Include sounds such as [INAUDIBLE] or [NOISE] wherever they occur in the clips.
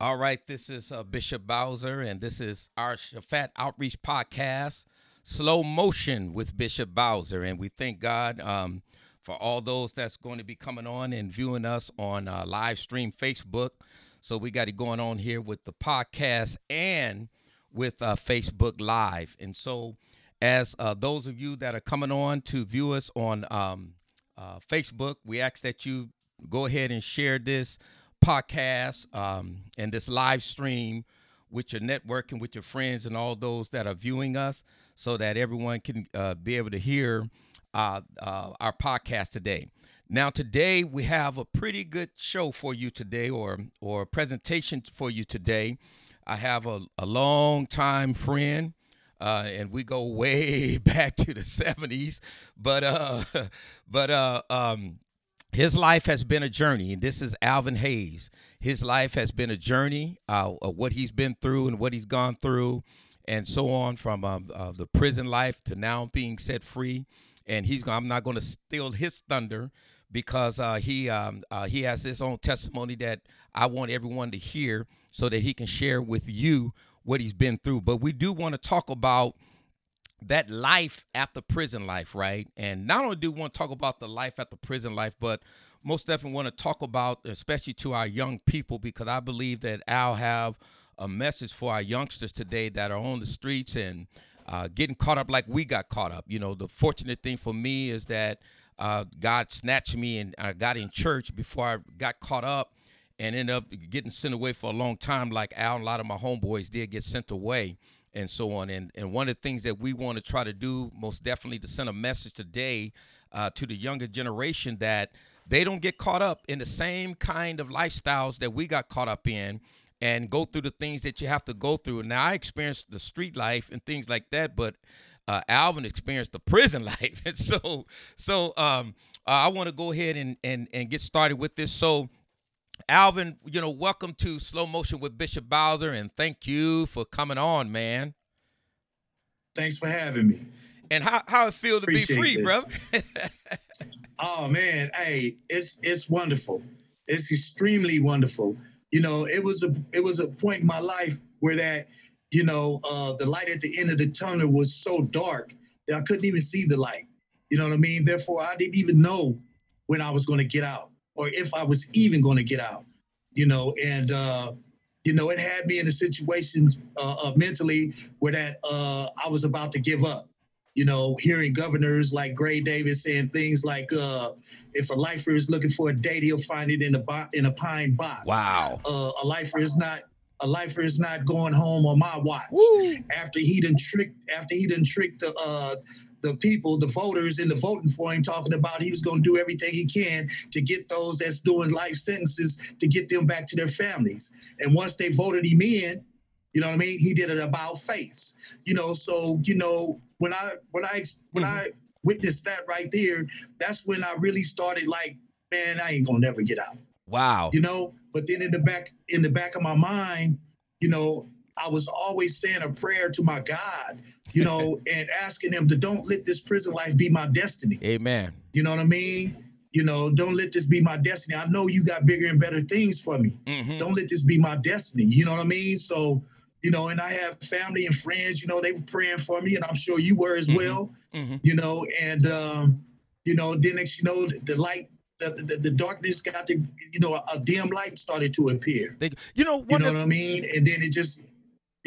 All right, this is uh, Bishop Bowser, and this is our Shaphat Outreach Podcast, Slow Motion with Bishop Bowser. And we thank God um, for all those that's going to be coming on and viewing us on uh, live stream Facebook. So we got it going on here with the podcast and with uh, Facebook Live. And so, as uh, those of you that are coming on to view us on um, uh, Facebook, we ask that you go ahead and share this podcast um, and this live stream with your networking, with your friends, and all those that are viewing us, so that everyone can uh, be able to hear uh, uh, our podcast today. Now, today we have a pretty good show for you today, or or presentation for you today. I have a, a long time friend, uh, and we go [LAUGHS] way back to the '70s. But uh, [LAUGHS] but uh, um, his life has been a journey, and this is Alvin Hayes. His life has been a journey uh, of what he's been through and what he's gone through, and so on from um, uh, the prison life to now being set free. And he's I'm not going to steal his thunder because uh, he um, uh, he has his own testimony that I want everyone to hear so that he can share with you what he's been through. But we do want to talk about that life after prison life, right? And not only do we want to talk about the life after prison life, but most definitely want to talk about, especially to our young people, because I believe that Al have a message for our youngsters today that are on the streets and uh, getting caught up like we got caught up. You know, the fortunate thing for me is that uh, God snatched me and I got in church before I got caught up and ended up getting sent away for a long time, like Al and a lot of my homeboys did get sent away and so on. And and one of the things that we want to try to do, most definitely, to send a message today uh, to the younger generation that they don't get caught up in the same kind of lifestyles that we got caught up in and go through the things that you have to go through. Now I experienced the street life and things like that, but uh, Alvin experienced the [LAUGHS] prison life, and [LAUGHS] so so um, uh, I want to go ahead and and and get started with this. So Alvin, you know, welcome to Slow Motion with Bishop Bowser, and thank you for coming on, man. Thanks for having me. And how how it feel to Appreciate be free, this. brother? [LAUGHS] oh man, hey, it's it's wonderful. It's extremely wonderful. You know, it was a it was a point in my life where that, you know, uh, the light at the end of the tunnel was so dark that I couldn't even see the light. You know what I mean? Therefore, I didn't even know when I was going to get out or if I was even going to get out, you know, and, uh, you know, it had me in a situation uh, uh, mentally where that uh, I was about to give up. You know, hearing governors like Gray Davis saying things like, uh, "If a lifer is looking for a date, he'll find it in a bo- in a pine box." Wow. Uh, a lifer is not a lifer is not going home on my watch. Woo. After he done tricked after he done tricked the uh, the people, the voters in the voting for him, talking about he was going to do everything he can to get those that's doing life sentences to get them back to their families. And once they voted him in, you know what I mean? He did it about face. You know, so you know when I when I when mm-hmm. I witnessed that right there, that's when I really started like, man, I ain't gonna never get out. Wow. You know, but then in the back in the back of my mind, you know, I was always saying a prayer to my God, you know, and asking him to don't let this prison life be my destiny. Amen. You know what I mean? You know, don't let this be my destiny. I know you got bigger and better things for me. Mm-hmm. Don't let this be my destiny. You know what I mean? So, you know, and I have family and friends, you know, they were praying for me, and I'm sure you were as mm-hmm. well. Mm-hmm. You know, and um, you know, then next you know, the light the, the, the, darkness got to, you know, a dim light started to appear. They, you know, you know what I mean? And then it just,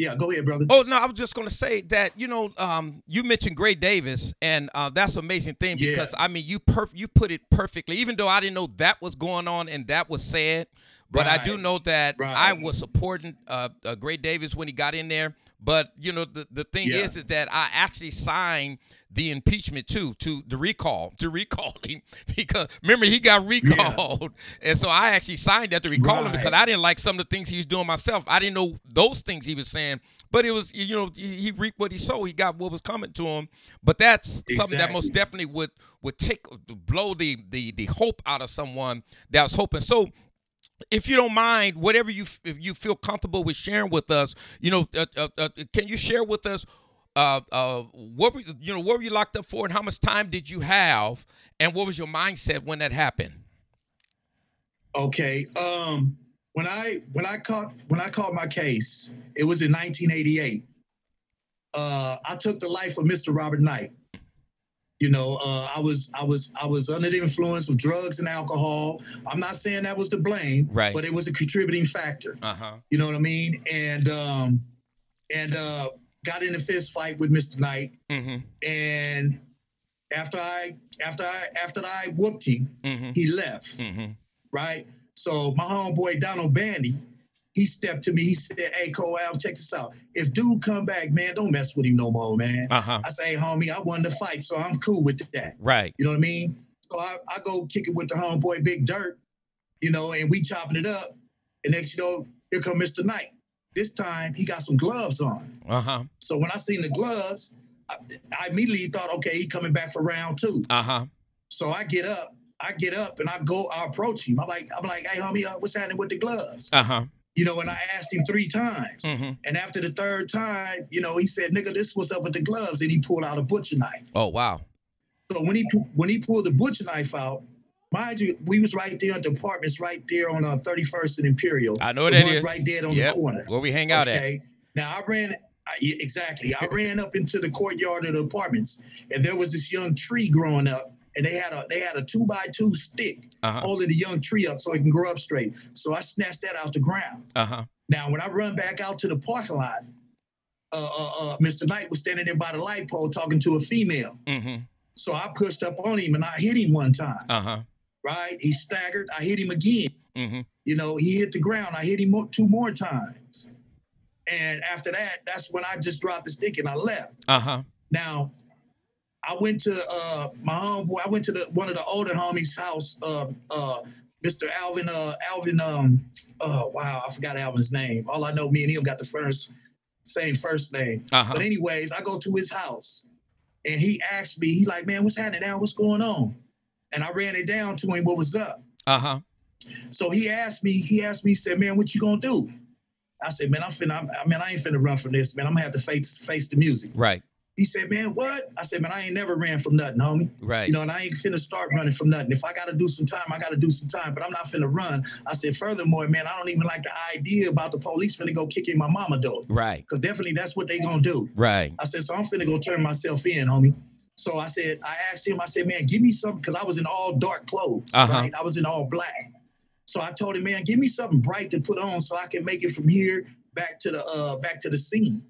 yeah, go ahead, brother. Oh no, I was just going to say that you know, um, you mentioned Gray Davis, and uh, that's an amazing thing because yeah. I mean, you perf- you put it perfectly. Even though I didn't know that was going on and that was said, but right. I do know that right. I was supporting uh, uh, Gray Davis when he got in there. But you know, the the thing yeah. is, is that I actually signed the impeachment too, to the recall, to recall him [LAUGHS] because remember he got recalled, yeah. and so I actually signed that to recall right. him because I didn't like some of the things he was doing myself. I didn't know those things he was saying, but it was you know he, reaped what he sowed. He got what was coming to him. But that's exactly. something that most definitely would would take blow the the the hope out of someone that was hoping. So if you don't mind, whatever you if you feel comfortable with sharing with us, you know, uh, uh, uh, can you share with us uh, uh, what were you know what were you locked up for, and how much time did you have, and what was your mindset when that happened? Okay, um, when I when I caught when I caught my case, it was in 1988. Uh, I took the life of Mr. Robert Knight. You know, uh, I was I was I was under the influence of drugs and alcohol. I'm not saying that was the blame, Right. but it was a contributing factor. Uh huh. You know what I mean? And um, and uh, got in a fist fight with Mr. Knight. Mm-hmm. And after I after I after I whooped him, Mm-hmm. he left. Mm-hmm. Right. So my homeboy Donald Bandy, he stepped to me. He said, "Hey, Cole, Al, check this out. If dude come back, man, don't mess with him no more, man." Uh huh. I say, "Hey, homie, I won the fight, so I'm cool with that." Right. You know what I mean? So I, I go kick it with the homeboy Big Dirt, you know, and we chopping it up. And next, you know, here come Mr. Knight. This time he got some gloves on. Uh huh. So when I seen the gloves, I, I immediately thought, okay, he coming back for round two. Uh huh. So I get up, I get up and I go, I approach him. I'm like, I'm like, hey homie, uh, what's happening with the gloves? Uh huh. You know, and I asked him three times. Mm-hmm. And after the third time, you know, he said, nigga, this was up with the gloves. And he pulled out a butcher knife. Oh wow. So when he when he pulled the butcher knife out, mind you, we was right there at the apartments right there on uh, 31st and Imperial. I know the that is. right there on Yep. the corner. Where we hang out at. Okay. Now I ran I, exactly. I ran up into the courtyard of the apartments, and there was this young tree growing up, and they had a they had a two by two stick Uh huh. holding the young tree up so it can grow up straight. So I snatched that out the ground. Uh huh. Now when I run back out to the parking lot, uh, uh, uh, Mr. Knight was standing there by the light pole talking to a female. Mm-hmm. So I pushed up on him and I hit him one time. Uh huh. Right? He staggered. I hit him again. Mm-hmm. You know, he hit the ground. I hit him two more times. And after that, that's when I just dropped the stick and I left. Uh huh. Now, I went to uh, my homeboy. I went to the one of the older homies' house. Uh, uh, Mr. Alvin. Uh, Alvin. Um. Oh wow, I forgot Alvin's name. All I know, me and him got the first same first name. Uh huh. But anyways, I go to his house, and he asked me. He's like, "Man, what's happening now? What's going on?" And I ran it down to him. What was up? Uh huh. So he asked me, he asked me, he said, man, what you gonna do? I said, man, I'm finna, I'm, I mean, I ain't finna run from this, man. I'm gonna have to face face the music. Right. He said, man, what? I said, man, I ain't never ran from nothing, homie. Right. You know, and I ain't finna start running from nothing. If I gotta do some time, I gotta do some time, but I'm not finna run. I said, furthermore, man, I don't even like the idea about the police finna go kicking my mama door. right. Cause definitely that's what they gonna do. Right. I said, so I'm finna go turn myself in, homie. So I said, I asked him, I said, man, give me something, because I was in all dark clothes, Uh-huh. right? I was in all black. So I told him, man, give me something bright to put on so I can make it from here back to the uh back to the scene.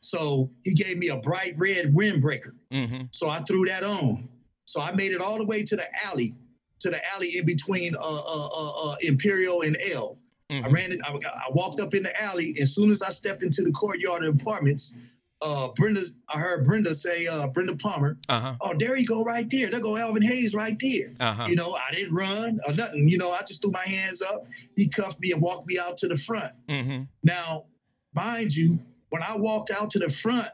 So he gave me a bright red windbreaker. Mm-hmm. So I threw that on. So I made it all the way to the alley, to the alley in between uh uh uh, uh Imperial and L. I Mm-hmm. ran it. I, I walked up in the alley. As soon as I stepped into the courtyard of apartments, uh, Brenda, I heard Brenda say, uh, Brenda Palmer, Uh huh. "Oh, there you go, right there. There go Alvin Hayes, right there." Uh huh. You know, I didn't run or nothing. You know, I just threw my hands up. He cuffed me and walked me out to the front. Mm-hmm. Now, mind you, when I walked out to the front,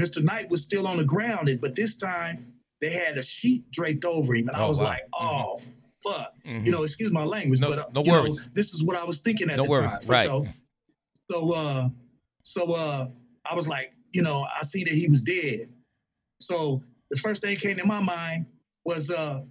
Mr. Knight was still on the ground, but this time they had a sheet draped over him, and I Oh, was wow. like, "Oh, fuck." Mm-hmm. you know, excuse my language, No- but uh, no you know, worries. this is what I was thinking at No the worries, time. right. sure. So, uh, so uh, I was like, you know, I see that he was dead. So the first thing came to my mind was uh,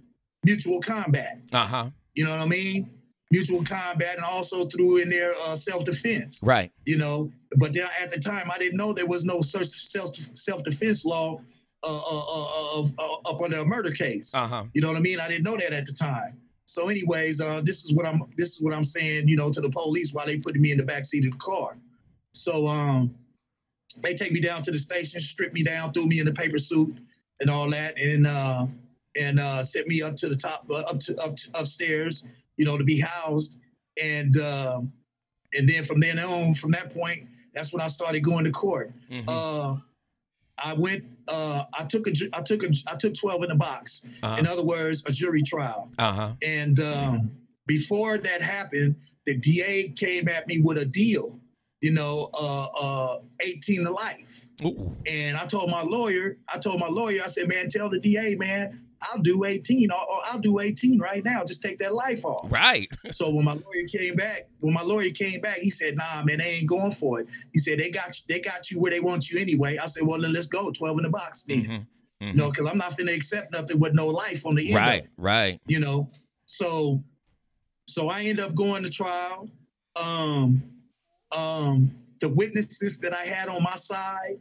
mutual combat. Uh huh. You know what I mean? Mutual combat, and also threw in there uh, self defense. Right. You know, but then at the time I didn't know there was no such self self defense law uh, uh, uh, uh, uh, up under a murder case. Uh huh. You know what I mean? I didn't know that at the time. So, anyways, uh, this is what I'm this is what I'm saying, you know, to the police while they putting me in the back seat of the car. So um they take me down to the station, strip me down, threw me in the paper suit and all that, and uh and uh set me up to the top uh, up to up to, upstairs, you know, to be housed. And um and then from then on, from that point, that's when I started going to court. Mm-hmm. Uh I went uh I took a I took a I took 12 in the box. Uh In other words, a jury trial. Uh huh. And um, before that happened, the DA came at me with a deal, you know, uh, uh, 18 to life. Ooh. And I told my lawyer, I told my lawyer, I said, man, tell the DA, man, I'll do 18. I'll, I'll do 18 right now. Just take that life off. Right. [LAUGHS] So when my lawyer came back, when my lawyer came back, he said, "Nah, man, they ain't going for it." He said, "They got you, they got you where they want you anyway." I said, "Well, then let's go, 12 in the box, then." Mm-hmm. You know, because I'm not finna accept nothing with no life on the end. of Right. it Right. you know. So so I end up going to trial. um, um, the witnesses that I had on my side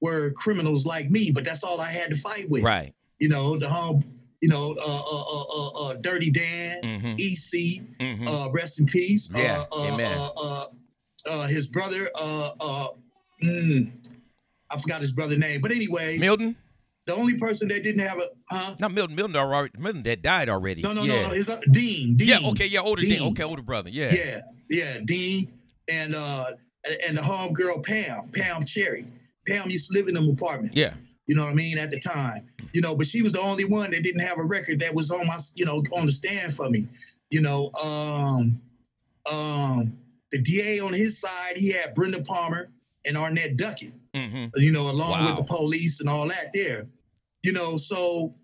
were criminals like me, but that's all I had to fight with. Right. You know, the home, you know, uh, uh, uh, uh, uh Dirty Dan, Mm-hmm. EC, Mm-hmm. uh, rest in peace. Yeah, Uh, uh, amen. Uh, uh, uh, his brother, uh, uh, mm, I forgot his brother name, but anyways, Milton? the only person that didn't have a, huh? Not Milton. Milton already. Milton that died already. No, no, yeah. no, no. His uh, Dean, Dean. Yeah. Okay. Yeah. Older. Dean. Dean. Okay. Older brother. Yeah. Yeah, yeah, Dean and uh and the home girl Pam, Pam Cherry. Pam used to live in them apartments. Yeah. You know what I mean at the time. You know, but she was the only one that didn't have a record that was on my, you know, on the stand for me. You know, um, um, the DA on his side, he had Brenda Palmer and Arnett Duckett. Mm-hmm. You know, along with the police and all that there. You know, so,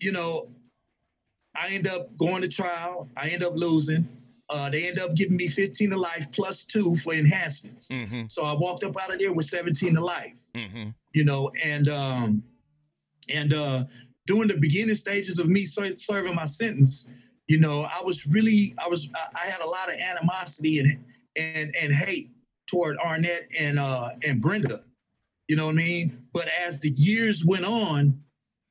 you know, I end up going to trial. I end up losing. Uh, they end up giving me 15 to life plus two for enhancements. Mm-hmm. So I walked up out of there with 17 to life Mm-hmm. you know, and um, and uh, during the beginning stages of me ser- serving my sentence, you know, I was really, I was, I- I had a lot of animosity and and and hate toward Arnett and uh and Brenda, you know what I mean. But as the years went on,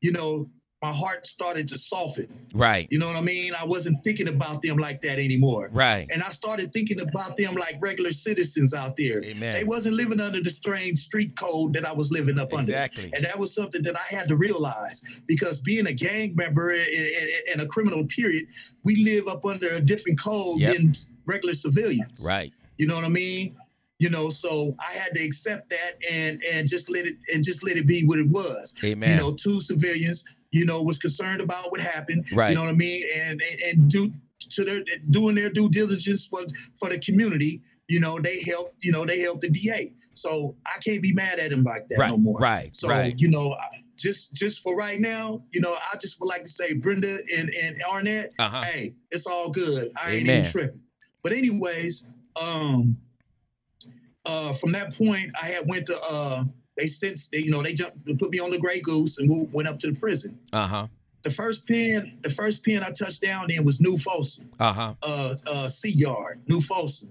you know, my heart started to soften. Right. You know what I mean? I wasn't thinking about them like that anymore. Right. And I started thinking about them like regular citizens out there. Amen. They wasn't living under the strange street code that I was living up under. Exactly. And that was something that I had to realize because being a gang member in a criminal period, we live up under a different code Yep. than regular civilians. Right. You know what I mean? You know, so I had to accept that and and just let it and just let it be what it was. Amen. You know, two civilians, you know, was concerned about what happened. Right. You know what I mean? And and, and do to their doing their due diligence for for the community. You know, they helped. You know, they helped the DA. So I can't be mad at him like that right. no more. Right. So right. you know, just just for right now, you know, I just would like to say, Brenda and and Arnett, Uh huh. hey, it's all good. I ain't even tripping. But anyways, um, uh, from that point, I had went to uh, they sent they, you know they jumped put me on the Grey Goose and moved, went up to the prison. Uh huh. The first pen, the first pen I touched down in was New Folsom, Uh huh. uh, uh, C Yard, New Folsom,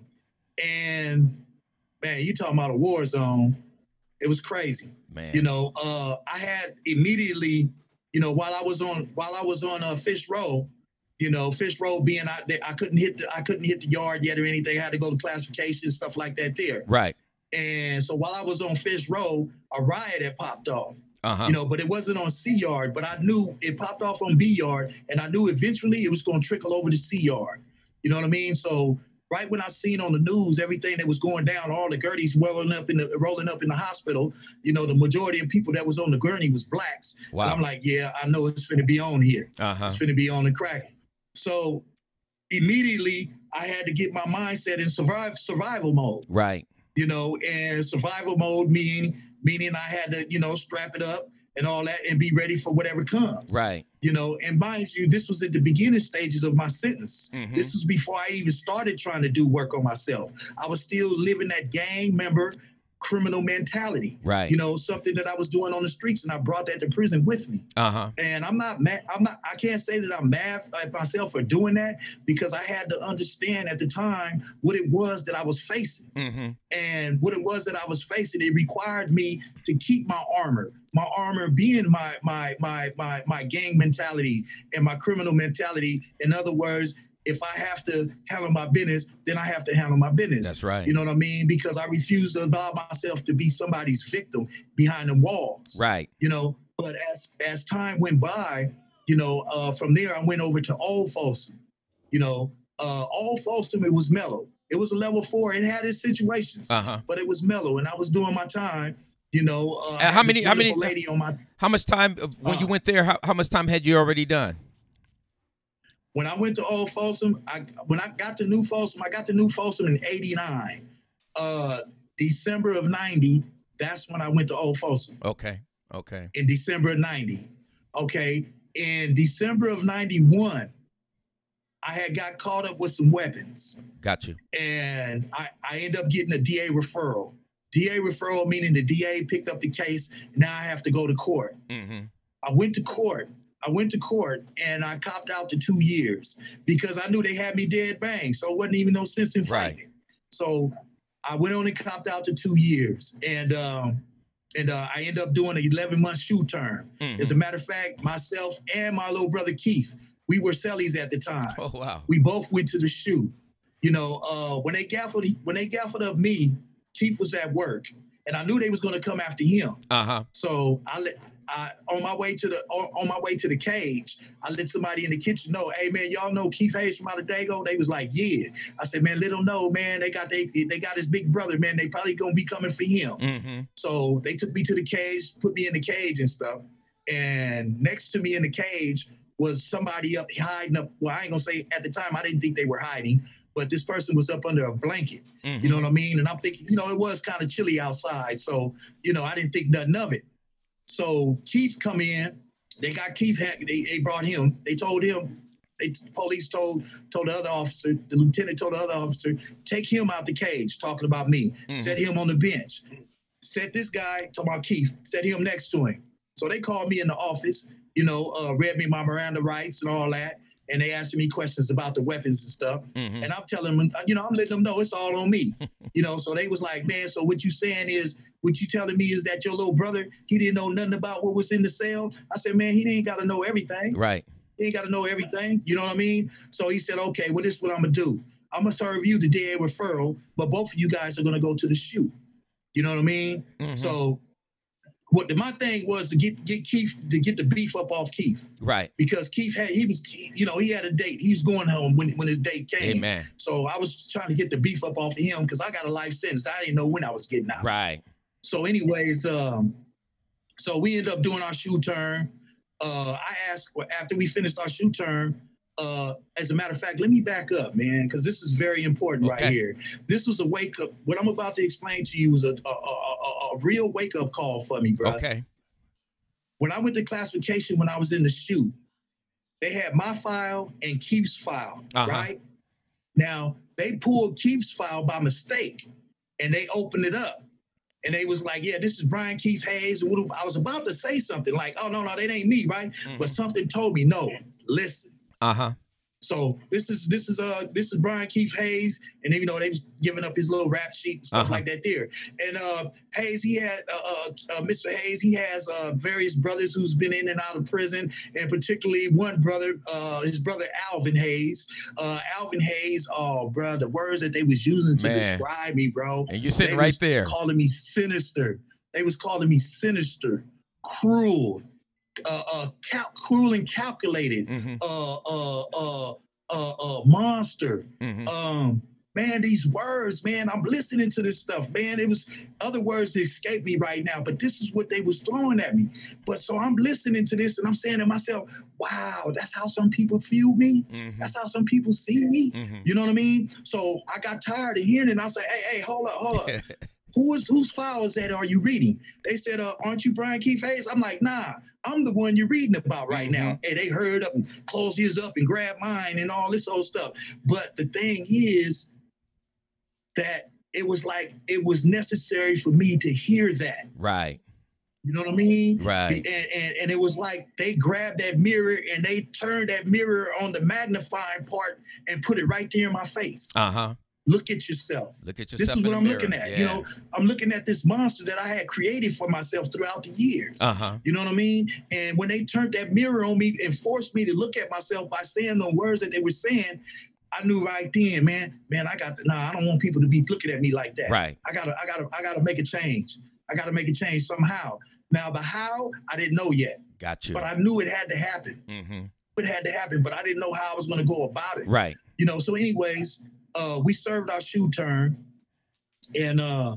and man, you talking about a war zone? It was crazy. Man. You know, uh, I had immediately, you know, while I was on while I was on uh, Fish Row, you know, Fish Row being out there, I couldn't hit the I couldn't hit the yard yet or anything. I had to go to classification stuff like that there. Right. And so while I was on Fish Row, a riot had popped off. Uh huh. You know, but it wasn't on C Yard. But I knew it popped off on B Yard, and I knew eventually it was going to trickle over to C Yard. You know what I mean? So right when I seen on the news everything that was going down, all the gurneys welling up in the rolling up in the hospital. You know, the majority of people that was on the gurney was blacks. And wow. I'm like, yeah, I know it's finna be on here. Uh huh. It's finna be on the cracking. So immediately I had to get my mindset in survive survival mode Right. You know, and survival mode meaning meaning I had to, you know, strap it up and all that and be ready for whatever comes. Right. You know, and mind you, this was at the beginning stages of my sentence. Mhm. This was before I even started trying to do work on myself. I was still living that gang member criminal mentality. Right. You know, something that I was doing on the streets and I brought that to prison with me. Uh huh. And I'm not mad. I'm not. I can't say that I'm mad at myself for doing that because I had to understand at the time what it was that I was facing Mm-hmm. and what it was that I was facing, it required me to keep my armor. My armor being my my my my my gang mentality and my criminal mentality. In other words, if I have to handle my business, then I have to handle my business. That's right. You know what I mean? Because I refuse to allow myself to be somebody's victim behind the walls. Right. You know, but as as time went by, you know, uh, from there I went over to Old Folsom. You know, uh, Old Folsom it was mellow. It was a level four. It had its situations Uh huh. but it was mellow, and I was doing my time. You know, uh, I And had how many- how many- lady on my How much time uh, when you Uh. went there? How, how much time had you already done? When I went to Old Folsom. I when I got to New Folsom, I got to New Folsom in '89. Uh, December of '90. That's when I went to Old Folsom Okay. Okay. in December of '90. Okay, in December of '91, I had got caught up with some weapons. Got you. and I, I end up getting a DA referral. DA referral meaning the DA picked up the case. Now I have to go to court. Mm-hmm. I went to court. I went to court and I copped out to two years because I knew they had me dead bang. So it wasn't even no sense in Right. fighting. So I went on and copped out to two years, and um, and uh, I ended up doing an 11 month SHU term. Mhm. As a matter of fact, myself and my little brother Keith, we were cellies at the time. Oh wow. We both went to the SHU. You know, uh, when they gaffled when they gaffled up me, Keith was at work, and I knew they was going to come after him. Uh huh. So I let I on my way to the on, on my way to the cage, I let somebody in the kitchen know, hey man, y'all know Keith Hayes from out of Dago? They was like, yeah. I said, man, let them know, man. They got they they got his big brother, man. They probably gonna be coming for him. Mm-hmm. So they took me to the cage, put me in the cage and stuff. And next to me in the cage was somebody up hiding up. Well, I ain't gonna say at the time I didn't think they were hiding, but this person was up under a blanket. Mm-hmm. You know what I mean? And I'm thinking, you know, it was kind of chilly outside. So, you know, I didn't think nothing of it. So Keith come in. They got Keith. They, they brought him. They told him. They police told told the other officer. The lieutenant told the other officer, take him out the cage. Talking about me. Mhm. Set him on the bench. Set this guy. Talking about Keith. Set him next to him. So they called me in the office. You know, uh, read me my Miranda rights and all that. And they asked me questions about the weapons and stuff. Mm-hmm. And I'm telling them, you know, I'm letting them know it's all on me. [LAUGHS] you know, so they was like, man, so what you saying is, what you telling me is that your little brother, he didn't know nothing about what was in the cell? I said, man, he ain't got to know everything. Right. He ain't got to know everything. You know what I mean? So he said, okay, well, this is what I'm going to do. I'm going to serve you the DA referral, but both of you guys are going to go to the shoot. You know what I mean? Mhm. So what the, my thing was to get get Keith to get the beef up off Keith right. because Keith had he was you know he had a date he was going home when when his date came Amen. so I was trying to get the beef up off of him because I got a life sentence. I didn't know when I was getting out. Right. So, anyways, um, so we ended up doing our SHU turn. Uh, I asked well, after we finished our SHU term. Uh, as a matter of fact, let me back up, man, because this is very important Okay. right here. This was a wake up. What I'm about to explain to you was a a, a, a, real wake up call for me, bro. Okay. When I went to classification, when I was in the SHU, they had my file and Keith's file, Uh-huh. right? Now they pulled Keith's file by mistake, and they opened it up, and they was like, "Yeah, this is Brian Keith Hayes." I was about to say something like, "Oh no, no, that ain't me, right?" But something told me, "No, listen." Uh huh. So this is this is uh this is Brian Keith Hayes, and then, you know they was giving up his little rap sheet and stuff Uh-huh. like that there. And uh Hayes, he had uh, uh, uh Mr. Hayes, he has uh various brothers who's been in and out of prison, and particularly one brother, uh his brother Alvin Hayes. Uh Alvin Hayes, oh bro, the words that they was using to Man. describe me, bro. And you're sitting right there. Calling me sinister. They was calling me sinister, cruel, uh, uh, cal- cruel and calculated Mm-hmm. uh, uh, uh, uh, uh, monster. Mm-hmm. Um, man, these words, man, I'm listening to this stuff, man. It was other words that escape me right now, but this is what they was throwing at me. But so I'm listening to this and I'm saying to myself, wow, that's how some people feel me. Mm-hmm. That's how some people see me. Mm-hmm. You know what I mean? So I got tired of hearing it. And I was like, hey, hey, hold up, hold up. [LAUGHS] Who is whose file is that? Are you reading? They said, uh, aren't you Brian Keith Hayes? I'm like, nah, I'm the one you're reading about right now. And they heard up and closed his up and grabbed mine and all this old stuff. But the thing is that it was like it was necessary for me to hear that. right. You know what I mean? Right. And, and, and it was like they grabbed that mirror and they turned that mirror on the magnifying part and put it right there in my face. Uh huh. Look at yourself. Look at yourself. This is what I'm mirror. looking at. Yeah. You know, I'm looking at this monster that I had created for myself throughout the years. Uh huh. You know what I mean? And when they turned that mirror on me and forced me to look at myself by saying the words that they were saying, I knew right then, man, man, I got to, nah, I don't want people to be looking at me like that. Right. I gotta, I gotta, I gotta make a change. I gotta make a change somehow. Now the how, I didn't know yet, Got you. but I knew it had to happen. Mm-hmm. It had to happen, but I didn't know how I was gonna go about it Right. you know so anyways uh we served our SHU turn and uh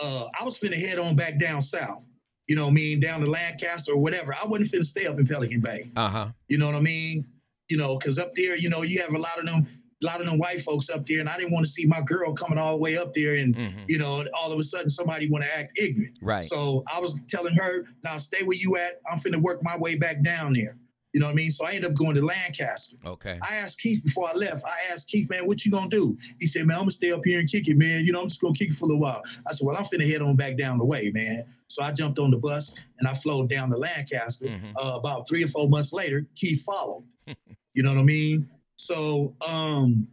uh i was finna head on back down south you know what i mean down to lancaster or whatever i wasn't finna stay up in pelican bay Uh huh. you know what i mean you know because up there you know you have a lot of them a lot of them white folks up there and i didn't want to see my girl coming all the way up there and Mm-hmm. you know all of a sudden somebody want to act ignorant Right. so I was telling her, now stay where you at. I'm finna work my way back down there. You know what I mean? So I ended up going to Lancaster. okay. I asked Keith before I left. I asked Keith, man, what you gonna do? He said, man, I'm gonna stay up here and kick it, man. You know, I'm just gonna kick it for a little while. I said, well, I'm finna head on back down the way, man. So I jumped on the bus and I flowed down to Lancaster. Mhm. Uh, about three or four months later, Keith followed. [LAUGHS] you know what I mean? So um,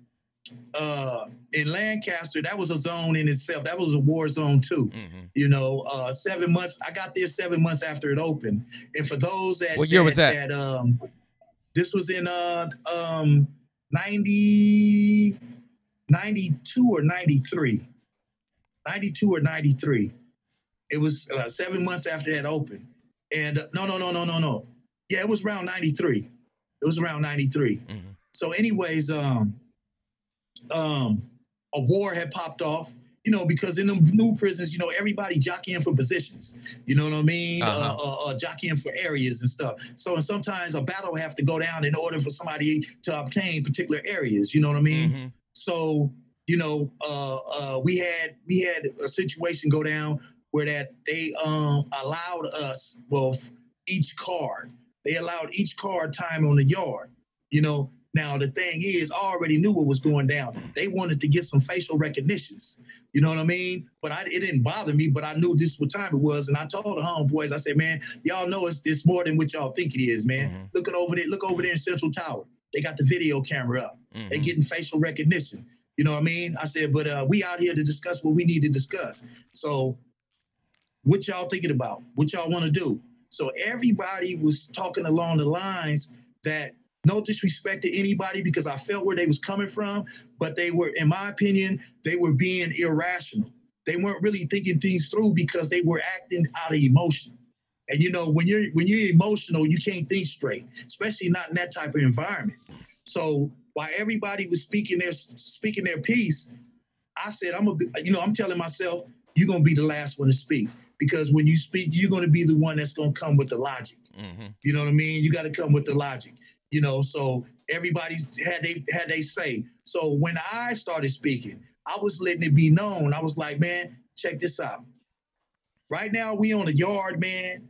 uh, in Lancaster, that was a zone in itself. That was a war zone too. Mm-hmm. You know, uh, seven months. I got there seven months after it opened. And for those that What year that, was that? that um, this was in uh um 90, 92 or 93. 92 or 93. It was uh, seven months after that opened. And uh, no, no, no, no, no, no. Yeah, it was around 93. It was around 93. Mm-hmm. So, anyways, um, um, a war had popped off. You know, because in the new prisons, you know, everybody jockeying for positions. You know what I mean? Uh-huh. Uh, uh, uh, jockeying for areas and stuff. So, and sometimes a battle have to go down in order for somebody to obtain particular areas. You know what I mean? Mm-hmm. So, you know, uh, uh, we had we had a situation go down where that they um, allowed us, well, each card, they allowed each card time on the yard. You know, now the thing is, I already knew what was going down. They wanted to get some facial recognitions. You know what I mean? But I, it didn't bother me. But I knew this what time it was, and I told the homeboys, I said, man, y'all know it's it's more than what y'all think it is, man. Mhm. Look at over there, look over there in Central Tower. They got the video camera up. They Mhm. getting facial recognition. You know what I mean? I said, but uh, we out here to discuss what we need to discuss. So, what y'all thinking about? What y'all want to do? So everybody was talking along the lines that no disrespect to anybody because I felt where they was coming from, but they were, in my opinion, they were being irrational. They weren't really thinking things through because they were acting out of emotion. And you know, when you're when you're emotional, you can't think straight, especially not in that type of environment. So while everybody was speaking their speaking their piece, I said, I'm a, you know, I'm telling myself, you're gonna be the last one to speak because when you speak, you're gonna be the one that's gonna come with the logic. Mhm. You know what I mean? You got to come with the logic. You know, so everybody's had they had they say. So when I started speaking, I was letting it be known. I was like, man, check this out. Right now, we on a yard, man,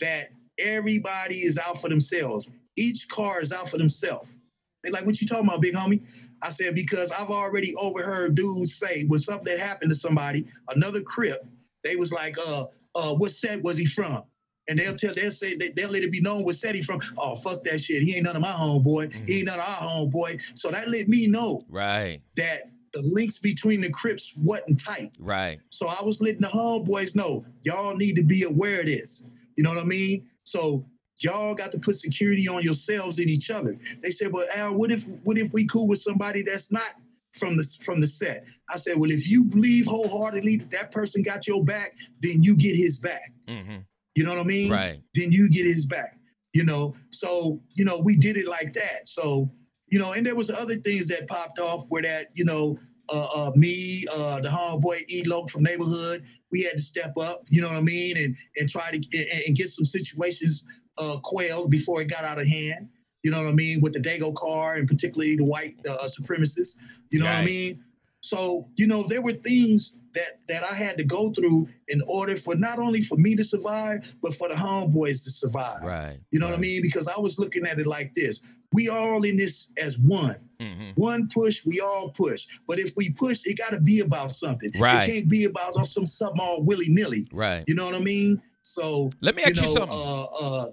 that everybody is out for themselves. Each car is out for themselves. They like, what you talking about, big homie? I said, because I've already overheard dudes say when something happened to somebody, another crip, they was like, uh, uh, what set was he from? And they'll tell, they'll say, they, they'll let it be known what set he from. Oh, fuck that shit. He ain't none of my homeboy. He ain't none of our homeboy. So that let me know Right. that the links between the Crips wasn't tight. Right. So I was letting the homeboys know, y'all need to be aware of this. You know what I mean? So y'all got to put security on yourselves and each other. They said, well, Al, what if what if we cool with somebody that's not from the from the set? I said, well, if you believe wholeheartedly that that person got your back, then you get his back. hmm You know what I mean? Right. Then you get his back. You know, so you know we did it like that. So you know, and there was other things that popped off where that you know, uh, uh me, uh, the homeboy Elo from neighborhood, we had to step up. You know what I mean, and and try to and, and get some situations uh, quailed before it got out of hand. You know what I mean with the Dago car and particularly the white uh, supremacists. You know what I mean. So you know there were things that that I had to go through in order for not only for me to survive, but for the homeboys to survive. Right. You know what I mean? Because I was looking at it like this: we all in this as one. Mhm. One push, we all push. But if we push, it got to be about something. Right. It can't be about some something all willy nilly. Right. You know what I mean? So Let me ask you, know, something. uh, uh,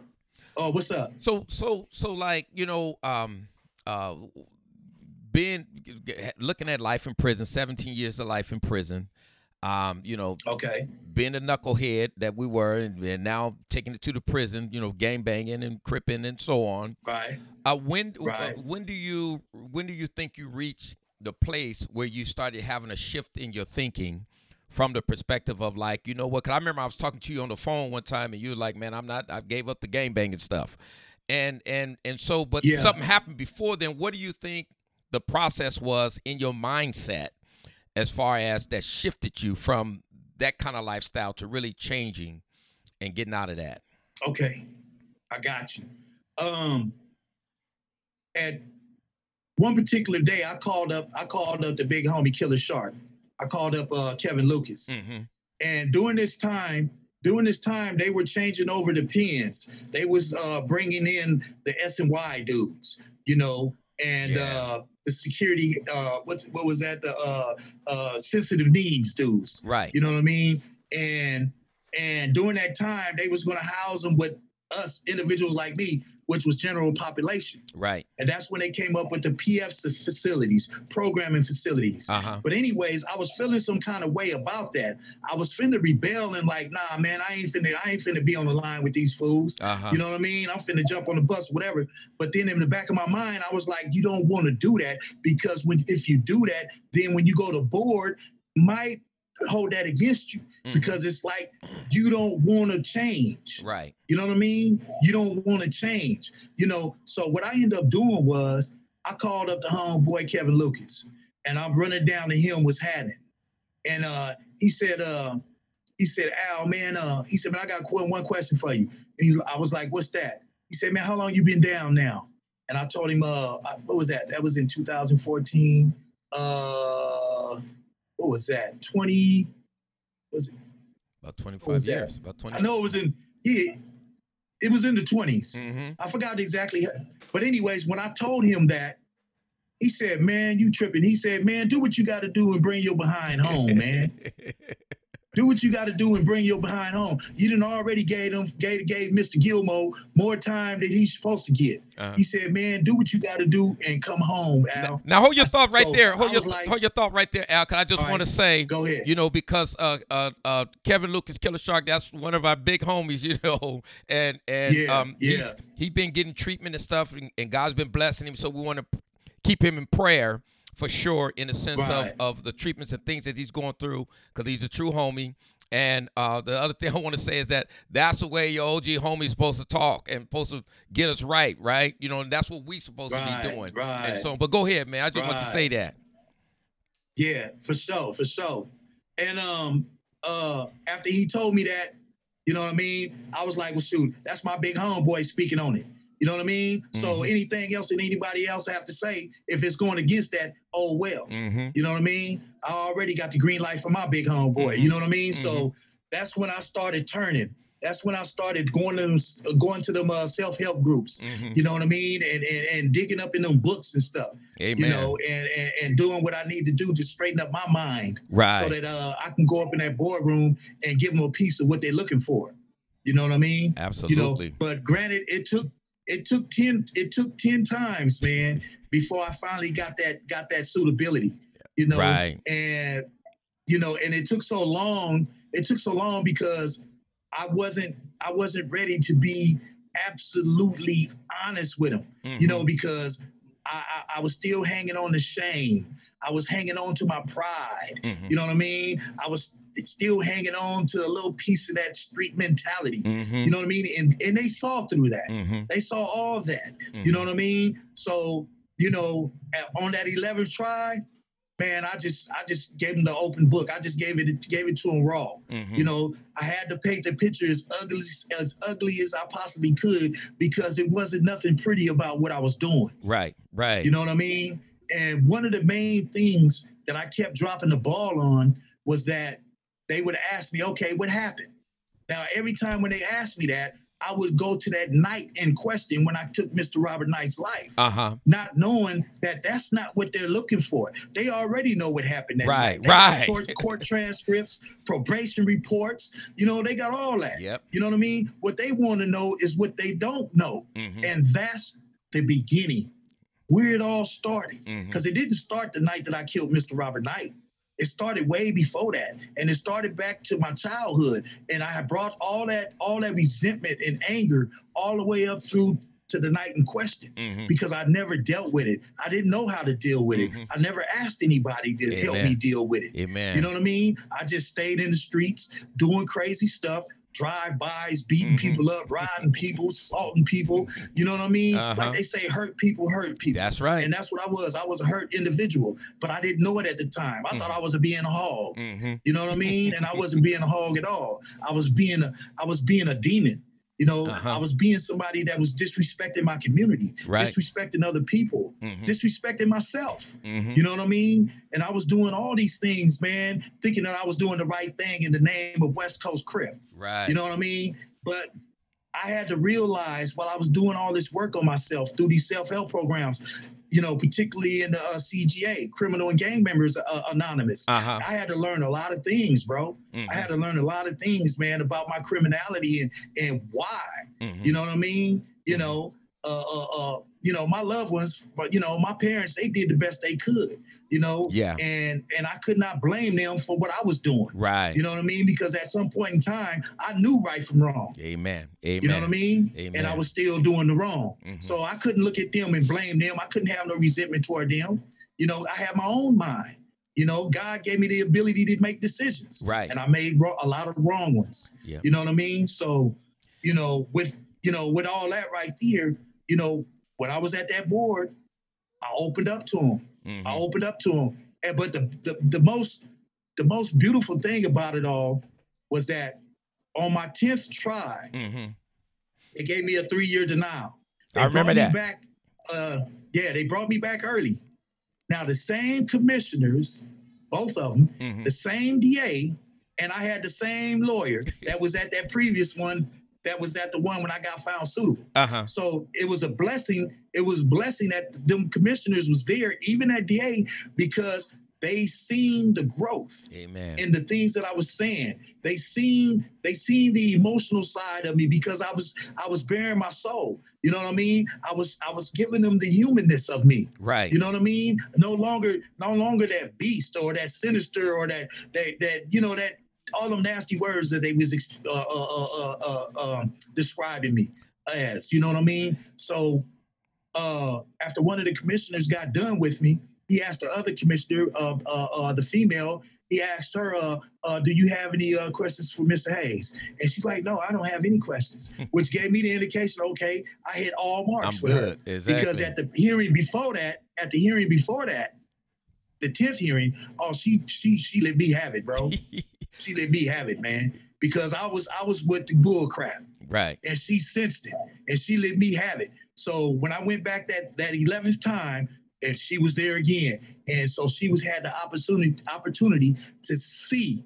oh, what's up? So so so like you know um uh being looking at life in prison, 17 years of life in prison. Um, you know, Okay. being a knucklehead that we were, and, and now taking it to the prison, you know, gang banging and cripping and so on. Right. Uh, when Right. uh, when do you when do you think you reach the place where you started having a shift in your thinking from the perspective of like, you know what? Cause I remember I was talking to you on the phone one time, and you were like, "Man, I'm not. I gave up the gang banging stuff," and and and so, but Yeah. something happened before then. What do you think the process was in your mindset as far as that shifted you from that kind of lifestyle to really changing and getting out of that? Okay. I got you. Um, at one particular day, I called up. I called up the big homie Killer Shark. I called up uh, Kevin Lucas. Mm-hmm. And during this time, during this time, they were changing over the pins. They was uh, bringing in the S and Y dudes, you know, and Yeah. uh, the security. Uh, what what was that? The uh, uh, sensitive needs dudes. Right. You know what I mean? And and during that time, they was going to house them with us individuals like me, which was general population. Right. And that's when they came up with the PF facilities, programming facilities. Uh-huh. But anyways, I was feeling some kind of way about that. I was finna rebel and like, nah, man, I ain't finna, I ain't finna be on the line with these fools. Uh-huh. You know what I mean? I'm finna jump on the bus, whatever. But then in the back of my mind, I was like, you don't want to do that because when if you do that, then when you go to board, might hold that against you Mhm. because it's like you don't want to change. Right. You know what I mean? You don't want to change. You know, so what I ended up doing was I called up the homeboy Kevin Lucas, and I'm running down to him what's happening. And uh, he said, uh, he said, Al, man, uh, he said, man, I got one question for you. And he, I was like, what's that? He said, man, how long you been down now? And I told him, uh, what was that? That was in 2014. Uh, what was that? 20. About 25 was that? years. About 20. I know it was in. Yeah, it was in the 20s. Mm-hmm. I forgot exactly. But anyways, when I told him that, he said, "Man, you tripping." He said, "Man, do what you got to do and bring your behind home, man. [LAUGHS] do what you got to do and bring your behind home. You didn't already gave him gave, gave Mr. Gilmore more time than he's supposed to get." Uh-huh. He said, "Man, do what you got to do and come home, Al." Now, now hold your thought right so there. Hold your like- hold your thought right there, Al. Cause I just want to say, Go ahead. you know, because uh, uh, uh, Kevin Lucas Killer Shark, that's one of our big homies, [LAUGHS] you know, and and Yeah, um, he's- he's been getting treatment and stuff, and, and God's been blessing him. So we want to keep him in prayer for sure, in the sense Right. of of the treatments and things that he's going through, because he's a true homie. And uh, the other [LAUGHS] thing I want to say is that that's the way your OG homie is supposed to talk and supposed to get us right, right? You know, and that's what we supposed to be doing. right. And so, but go ahead, man. I just want to say that. Yeah, for sure, for sure. And um, uh, after he told me that, you know what I mean? I was like, well, shoot, that's my big homeboy speaking on it. You know what I mean? So Mhm. anything else that anybody else have to say, if it's going against that, oh well. Mm-hmm. You know what I mean? I already got the green light from my big homeboy. Mhm. You know what I mean? So that's when I started turning. That's when I started going to them, going to them uh, self help groups. Mm-hmm. You know what I mean? And, and and digging up in them books and stuff. Amen. You know, and, and and doing what I need to do to straighten up my mind right. so that uh, I can go up in that boardroom and give them a piece of what they're looking for. You know what I mean? Absolutely. You know, but granted, it took it took ten it took ten times, man, before I finally got that got that suitability. You know, Right. and you know, and it took so long. It took so long because I wasn't I wasn't ready to be absolutely honest with them you know, mm-hmm. because I, I, I was still hanging on to shame. I was hanging on to my pride. Mhm. You know what I mean? I was still hanging on to a little piece of that street mentality. Mhm. You know what I mean? And and they saw through that. Mhm. They saw all that. You know what I mean? So you know, on that 11th try, man, I just I just gave him the open book. I just gave it gave it to him raw. Mhm. You know, I had to paint the picture as ugly as ugly as I possibly could because it wasn't nothing pretty about what I was doing. Right. Right. You know what I mean? And one of the main things that I kept dropping the ball on was that they would ask me, okay, what happened? Now, every time when they asked me that, I would go to that night in question when I took Mr. Robert Knight's life, uh huh. not knowing that that's not what they're looking for. They already know what happened that Right, right. Court, court transcripts, probation reports, you know, they got all that. Yep. You know what I mean? What they want to know is what they don't know. Mhm. And that's the beginning, where it all started. Because it didn't start the night that I killed Mr. Robert Knight. It started way before that. And it started back to my childhood. And I had brought all that, all that resentment and anger all the way up through to the night in question Mhm. because I never dealt with it. I didn't know how to deal with Mhm. it. I never asked anybody to help me deal with it. Amen. You know what I mean? I just stayed in the streets doing crazy stuff, drive-bys, beating Mhm. people up, riding people, assaulting people. You know what I mean? Uh-huh. Like they say, hurt people hurt people. That's right. And that's what I was. I was a hurt individual, but I didn't know it at the time. I thought I was a being a hog. hmm You know what I mean? And I wasn't being a hog at all. I was being a I was being a demon. You know, Uh-huh. I was being somebody that was disrespecting my community, Right. disrespecting other people, hmm disrespecting myself. hmm You know what I mean? And I was doing all these things, man, thinking that I was doing the right thing in the name of West Coast Crip. Right. You know what I mean? But I had to realize while I was doing all this work on myself through these self help programs, you know, particularly in the uh, CGA, Criminal and Gang Members uh, Anonymous. Uh-huh. I had to learn a lot of things, bro. Mhm. I had to learn a lot of things, man, about my criminality and and why. Mhm. You know what I mean? You know, uh, uh, uh, you know, my loved ones, but you know, my parents, they did the best they could. You know, Yeah. and and I could not blame them for what I was doing. Right. You know what I mean? Because at some point in time, I knew right from wrong. Amen. Amen. You know what I mean? Amen. And I was still doing the wrong. Mhm. So I couldn't look at them and blame them. I couldn't have no resentment toward them. You know, I had my own mind. You know, God gave me the ability to make decisions. Right. And I made a lot of wrong ones. Yeah. You know what I mean? So, you know, with you know, with all that right there, you know, when I was at that board, I opened up to him. Mhm. I opened up to him. And but the, the the most the most beautiful thing about it all was that on my 10th try, Mhm. they gave me a three-year denial. They I remember that. back. Uh, yeah, they brought me back early. Now the same commissioners, both of them, Mhm. the same DA, and I had the same lawyer that was at that previous one. That was at the one when I got found suitable. Uh-huh. So it was a blessing. It was blessing that them commissioners was there, even at DA, because they seen the growth Amen. and the things that I was saying. They seen they seen the emotional side of me because I was I was bearing my soul. You know what I mean? I was I was giving them the humanness of me. right. You know what I mean? No longer no longer that beast or that sinister or that that that you know that all them nasty words that they was uh, uh, uh, uh, uh, um, describing me as. You know what I mean? So uh, after one of the commissioners got done with me, he asked the other commissioner, uh, uh, uh, the female, he asked her, uh, uh, "Do you have any uh, questions for Mr. Hayes?" And she's like, "No, I don't have any questions," [LAUGHS] which gave me the indication, okay, I hit all I'm marks with her. Exactly. because at the hearing before that, at the hearing before that, the tenth hearing, oh, she she she let me have it, bro. [LAUGHS] she let me have it, man. Because I was I was with the bull crap, right. and she sensed it, and she let me have it. So when I went back that that eleventh time, and she was there again, and so she was had the opportunity opportunity to see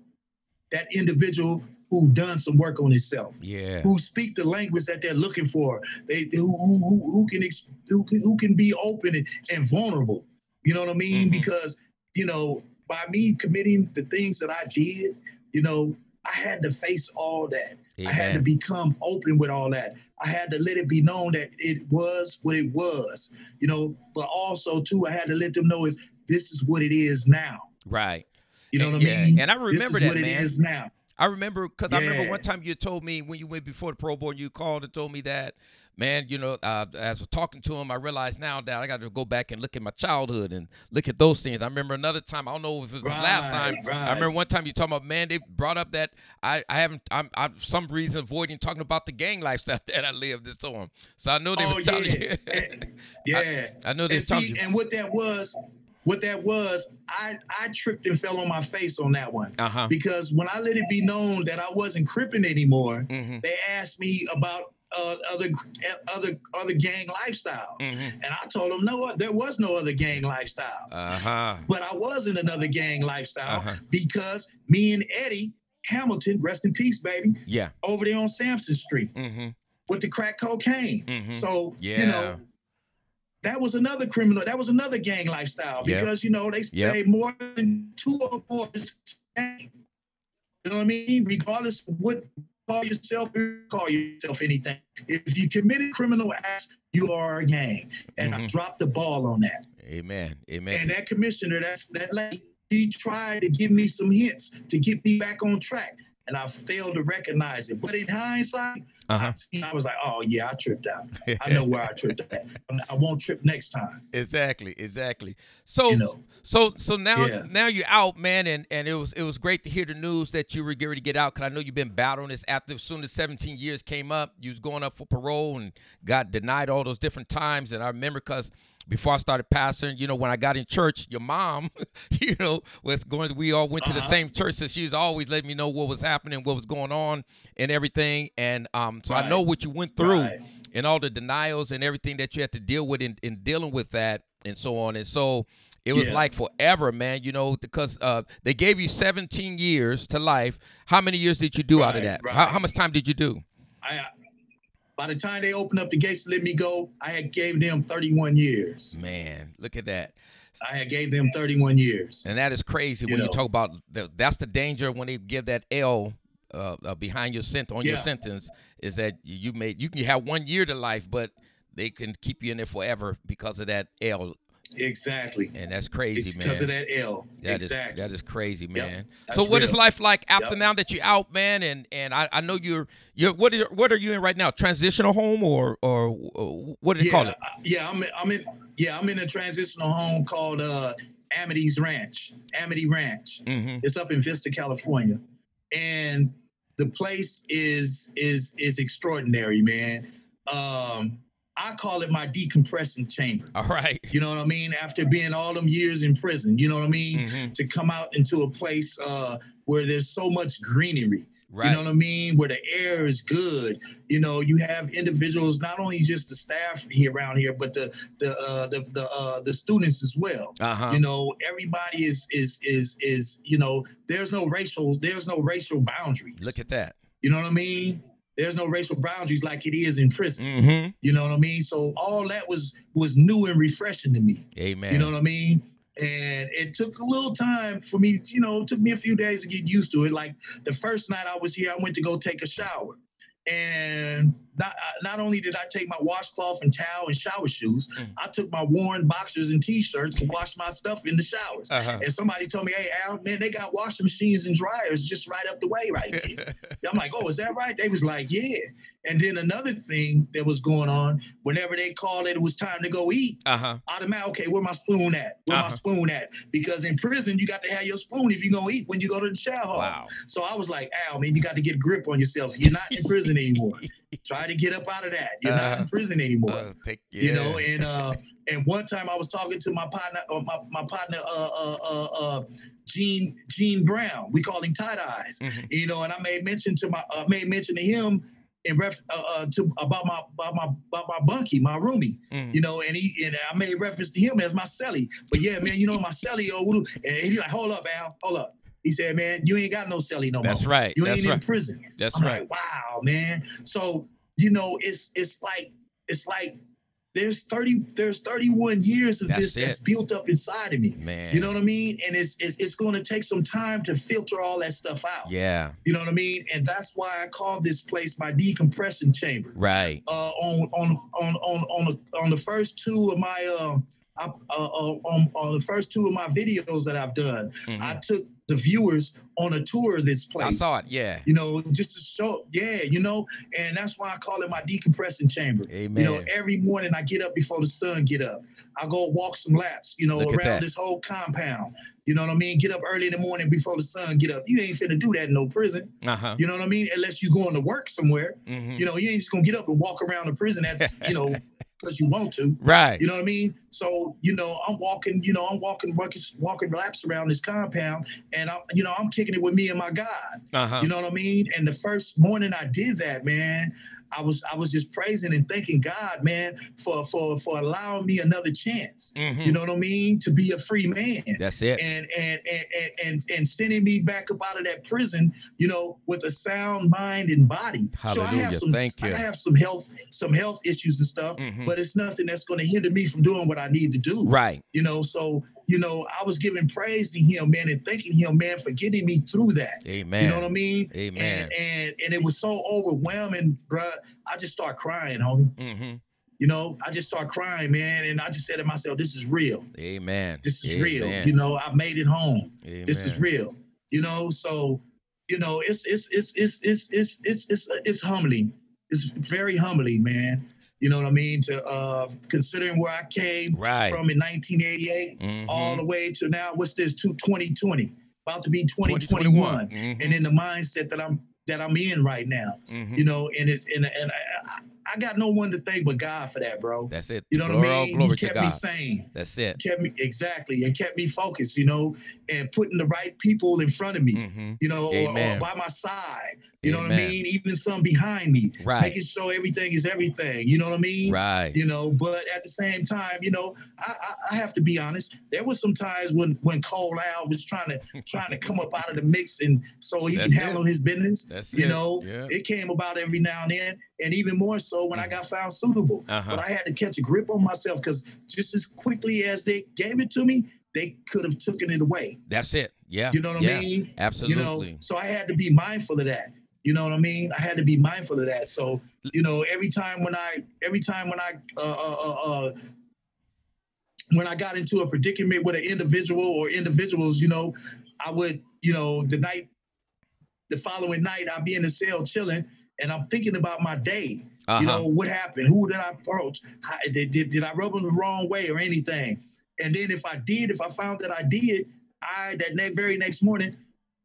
that individual who done some work on himself Yeah. who speak the language that they're looking for. They who who, who, who can ex, who can who can be open and, and vulnerable. You know what I mean? Mhm. Because you know, by me committing the things that I did, you know, I had to face all that. I had to become open with all that. I had to let it be known that it was what it was. You know, but also too, I had to let them know is this is what it is now. Right. You know what yeah. I mean? And I this remember is that, what man. it is now. I remember because I remember one time you told me when you went before the Pro Board, you called and told me that, man, you know, uh, as we're talking to him, I realized now that I got to go back and look at my childhood and look at those things. I remember another time, I don't know if it was the last time. Right, I remember one time you talking about, man, they brought up that I, I haven't, I'm, I'm some reason avoiding talking about the gang lifestyle [LAUGHS] that I lived and so on. So I know they Oh was yeah, [LAUGHS] yeah. I know they and was see, and what that was, what that was, I I tripped and fell on my face on that one Uh huh. because when I let it be known that I wasn't cripping anymore, hmm they asked me about uh, other other other gang lifestyles, hmm and I told them no, there was no other gang lifestyles. Uh huh. but I was in another gang lifestyle Uh-huh. because me and Eddie Hamilton, rest in peace, baby, Yeah. over there on Sampson Street hmm with the crack cocaine. hmm So Yeah. you know, that was another criminal. That was another gang lifestyle Yep. because you know they Yep. say more than two or more. You know what I mean? Regardless of what call yourself, you call yourself anything. If you committed criminal acts, you are a gang. And I Mhm. dropped the ball on that. Amen. Amen. And that commissioner, that's that lady, he tried to give me some hints to get me back on track. And I failed to recognize it. But in hindsight, Uh huh. I was like, oh yeah, I tripped out. [LAUGHS] I know where I tripped at. I won't trip next time. Exactly, exactly. So, You know. So, so now, Yeah. now you're out, man, and and it was it was great to hear the news that you were getting ready to get out. Cause I know you've been battling this after as soon as 17 years came up, you was going up for parole and got denied all those different times. And I remember because before I started pastoring, you know, when I got in church, your mom, [LAUGHS] you know, was going. We all went to the Uh-huh. same church, so she was always letting me know what was happening, what was going on, and everything. And um, so I know what you went through Right. and all the denials and everything that you had to deal with in, in dealing with that and so on. And so it was Yeah. like forever, man, you know, because uh, they gave you 17 years to life. How many years did you do out of that? right. How, how much time did you do? I By the time they opened up the gates to let me go, I had gave them 31 years. Man, look at that. I had gave them 31 years. And that is crazy You when you talk about the, that's the danger when they give that L uh, uh, behind your sentence on your sentence is that you made you can have one year to life, but they can keep you in there forever because of that L, Exactly. and that's It's crazy, man. because of that L. That is exactly. that is crazy, man. that's So what is real. life like after Yep. now that you're out, man? And and I, I know you're you're what is what are you in right now? Transitional home or or uh, what do you yeah, call it? I- yeah, I'm in, I'm in yeah, I'm in a transitional home called uh Amity's Ranch. Amity Ranch. hmm It's up in Vista, California. And the place is is is extraordinary, man. Um I call it my decompressing chamber. All right. You know what I mean? After being all them years in prison, you know what I mean? hmm To come out into a place uh where there's so much greenery. Right. You know what I mean? Where the air is good. You know, you have individuals, not only just the staff here around here, but the the uh, the the uh, the students as well. uh huh. You know, everybody is is is is you know, there's no racial there's no racial boundaries. Look at that. you know what I mean? There's no racial boundaries like it is in prison. hmm You know what I mean? So all that was was new and refreshing to me. Amen. You know what I mean? And it took a little time for me, you know, it took me a few days to get used to it. Like the first night I was here, I went to go take a shower. And not not only did I take my washcloth and towel and shower shoes, Mm. I took my worn boxers and t-shirts to wash my stuff in the showers. uh-huh. And somebody told me, "Hey Al, man, they got washing machines and dryers just right up the way right there." [LAUGHS] I'm like, "Oh, is that right?" They was like, "Yeah." And then another thing that was going on, whenever they called it, it was time to go eat uh-huh. automatic. Okay, where my spoon at? Where my Uh-huh. spoon at? Because in prison, you got to have your spoon if you're gonna eat when you go to the shower. Wow. So I was like, Al, man, you got to get a grip on yourself. You're not in prison anymore. Try to get up out of that. You're not Uh-huh. in prison anymore. Uh, take, You know, and uh, and one time I was talking to my partner, uh, my, my partner, uh, uh, uh, uh, Gene Gene Brown. We call him Tight Eyes. Mhm. You know, and I made mention to my uh, made mention to him in ref uh, uh, to about my about my about my bunkie, my roomie Mhm. you know, and he and I made reference to him as my celly. But yeah, man, you know my celly, oh, and he's like, hold up, Al, hold up. He said, man, you ain't got no celly no That's more. right. You That's ain't in prison. That's I'm right. like, wow, man. So you know, it's it's like it's like there's 30 there's 31 years of That's this that's built up inside of me. Man. You know what I mean? And it's it's, it's going to take some time to filter all that stuff out. Yeah. You know what I mean? And that's why I call this place my decompression chamber Right. uh, on on on on on the, on the first two of my um uh, uh, uh, on, on the first two of my videos that I've done, Mhm. I took the viewers on a tour of this place. I thought. Yeah. You know, just to show, yeah, you know, and that's why I call it my decompressing chamber. Amen. You know, every morning I get up before the sun get up. I go walk some laps, you know, Look around this whole compound. You know what I mean? Get up early in the morning before the sun get up. You ain't finna do that in no prison. uh huh. You know what I mean? Unless you going to work somewhere. hmm You know, you ain't just gonna get up and walk around the prison. That's you know, [LAUGHS] because you want to. Right. You know what I mean? So you know, I'm walking. You know, I'm walking, walking, walking laps around this compound, and I'm, you know, I'm kicking it with me and my God. Uh huh. You know what I mean? And the first morning I did that, man, I was, I was just praising and thanking God, man, for for for allowing me another chance. hmm You know what I mean? To be a free man That's it. and and and and and, and sending me back up out of that prison, you know, with a sound mind and body. So I Hallelujah. have some Thank you. I have some health some health issues and stuff, Mhm. but it's nothing that's going to hinder me from doing what I need to do. Right. You know, so you know, I was giving praise to him, man, and thanking him, man, for getting me through that. Amen. You know what I mean? Amen. And and and it was so overwhelming, bruh. I just start crying, homie. hmm You know, I just start crying, man, and I just said to myself, "This is real. Amen. This is Amen. real. You know, I made it home." Amen. this is real you know so you know it's it's it's it's it's it's it's it's, it's humbling it's very humbling man you know what i mean to uh considering where i came Right. from in 1988 Mhm. all the way to now what's this to 2020 about to be 2021 2021. and in the mindset that i'm that i'm in right now Mhm. you know and it's and, and I, I got no one to thank but god for that bro That's it. you know glory, what i mean he kept me sane That's it. kept me exactly and kept me focused you know and putting the right people in front of me hmm you know or, or by my side you know what i mean even some behind me Right. making sure everything is everything you know what i mean Right. you know but at the same time you know I, I i have to be honest there was some times when when cole al was trying to [LAUGHS] trying to come up out of the mix and so he That's can it. handle his business That's you it. know, Yeah. it came about every now and then, and even more so when I got found suitable. Uh-huh. But I had to catch a grip on myself because just as quickly as they gave it to me, they could have taken it away. That's it. Yeah. You know what yeah. I mean? Absolutely. You know, so I had to be mindful of that. You know what I mean? I had to be mindful of that. So you know, every time when I, every time when I, uh, uh, uh, uh when I got into a predicament with an individual or individuals, you know, I would, you know, the night, the following night, I'd be in the cell chilling, and I'm thinking about my day. uh-huh. You know, what happened? Who did I approach? How, did, did, did I rub them the wrong way or anything? And then if I did, if I found that I did, I that ne- very next morning,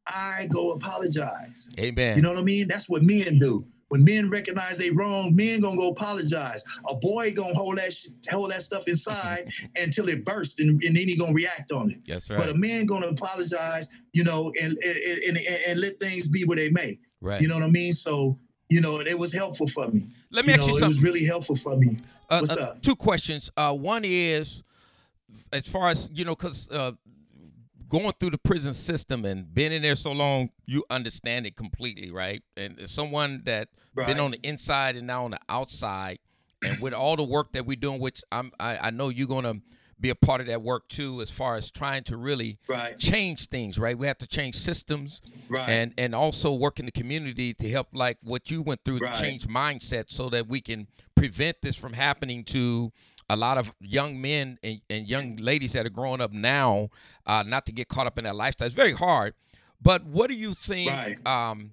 I go apologize. Amen. You know what I mean? That's what men do. When men recognize they wrong, men gonna go apologize. A boy gonna hold that sh- hold that stuff inside [LAUGHS] until it bursts, and, and then he gonna react on it. That's But a man gonna apologize, you know, and and, and, and and let things be what they may. right. You know what I mean? So you know, and it was helpful for me. Let me you ask know, you it was really helpful for me. Uh, what's uh, up? Two questions. Uh, one is, as far as you know, because uh, going through the prison system and being in there so long, you understand it completely, right? And as someone that been on the inside and now on the outside, and with all the work that we're doing, which I'm, I, I know you're gonna be a part of that work too, as far as trying to really Right, change things, right? We have to change systems right, and and also work in the community to help like what you went through Right. to change mindset so that we can prevent this from happening to a lot of young men and, and young ladies that are growing up now uh, not to get caught up in that lifestyle it's very hard but what do you think Right. um,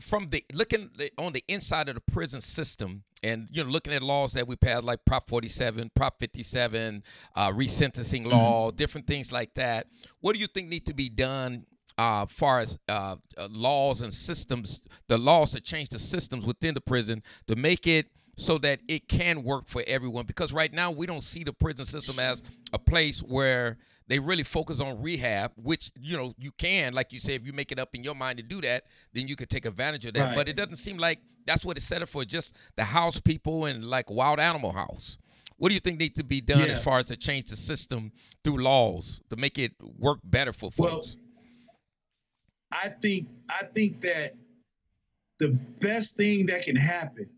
from the looking on the inside of the prison system and you know looking at laws that we passed like prop 47 prop 57 uh, resentencing Mm-hmm. law different things like that what do you think need to be done uh, far as uh, uh, laws and systems, the laws to change the systems within the prison to make it so that it can work for everyone. Because right now we don't see the prison system as a place where they really focus on rehab, which you know you can, like you say, if you make it up in your mind to do that, then you could take advantage of that. Right. But it doesn't seem like that's what it's set up for. Just the house people and like wild animal house. What do you think needs to be done Yeah. as far as to change the system through laws to make it work better for folks? Well, folks? I think I think that the best thing that can happen.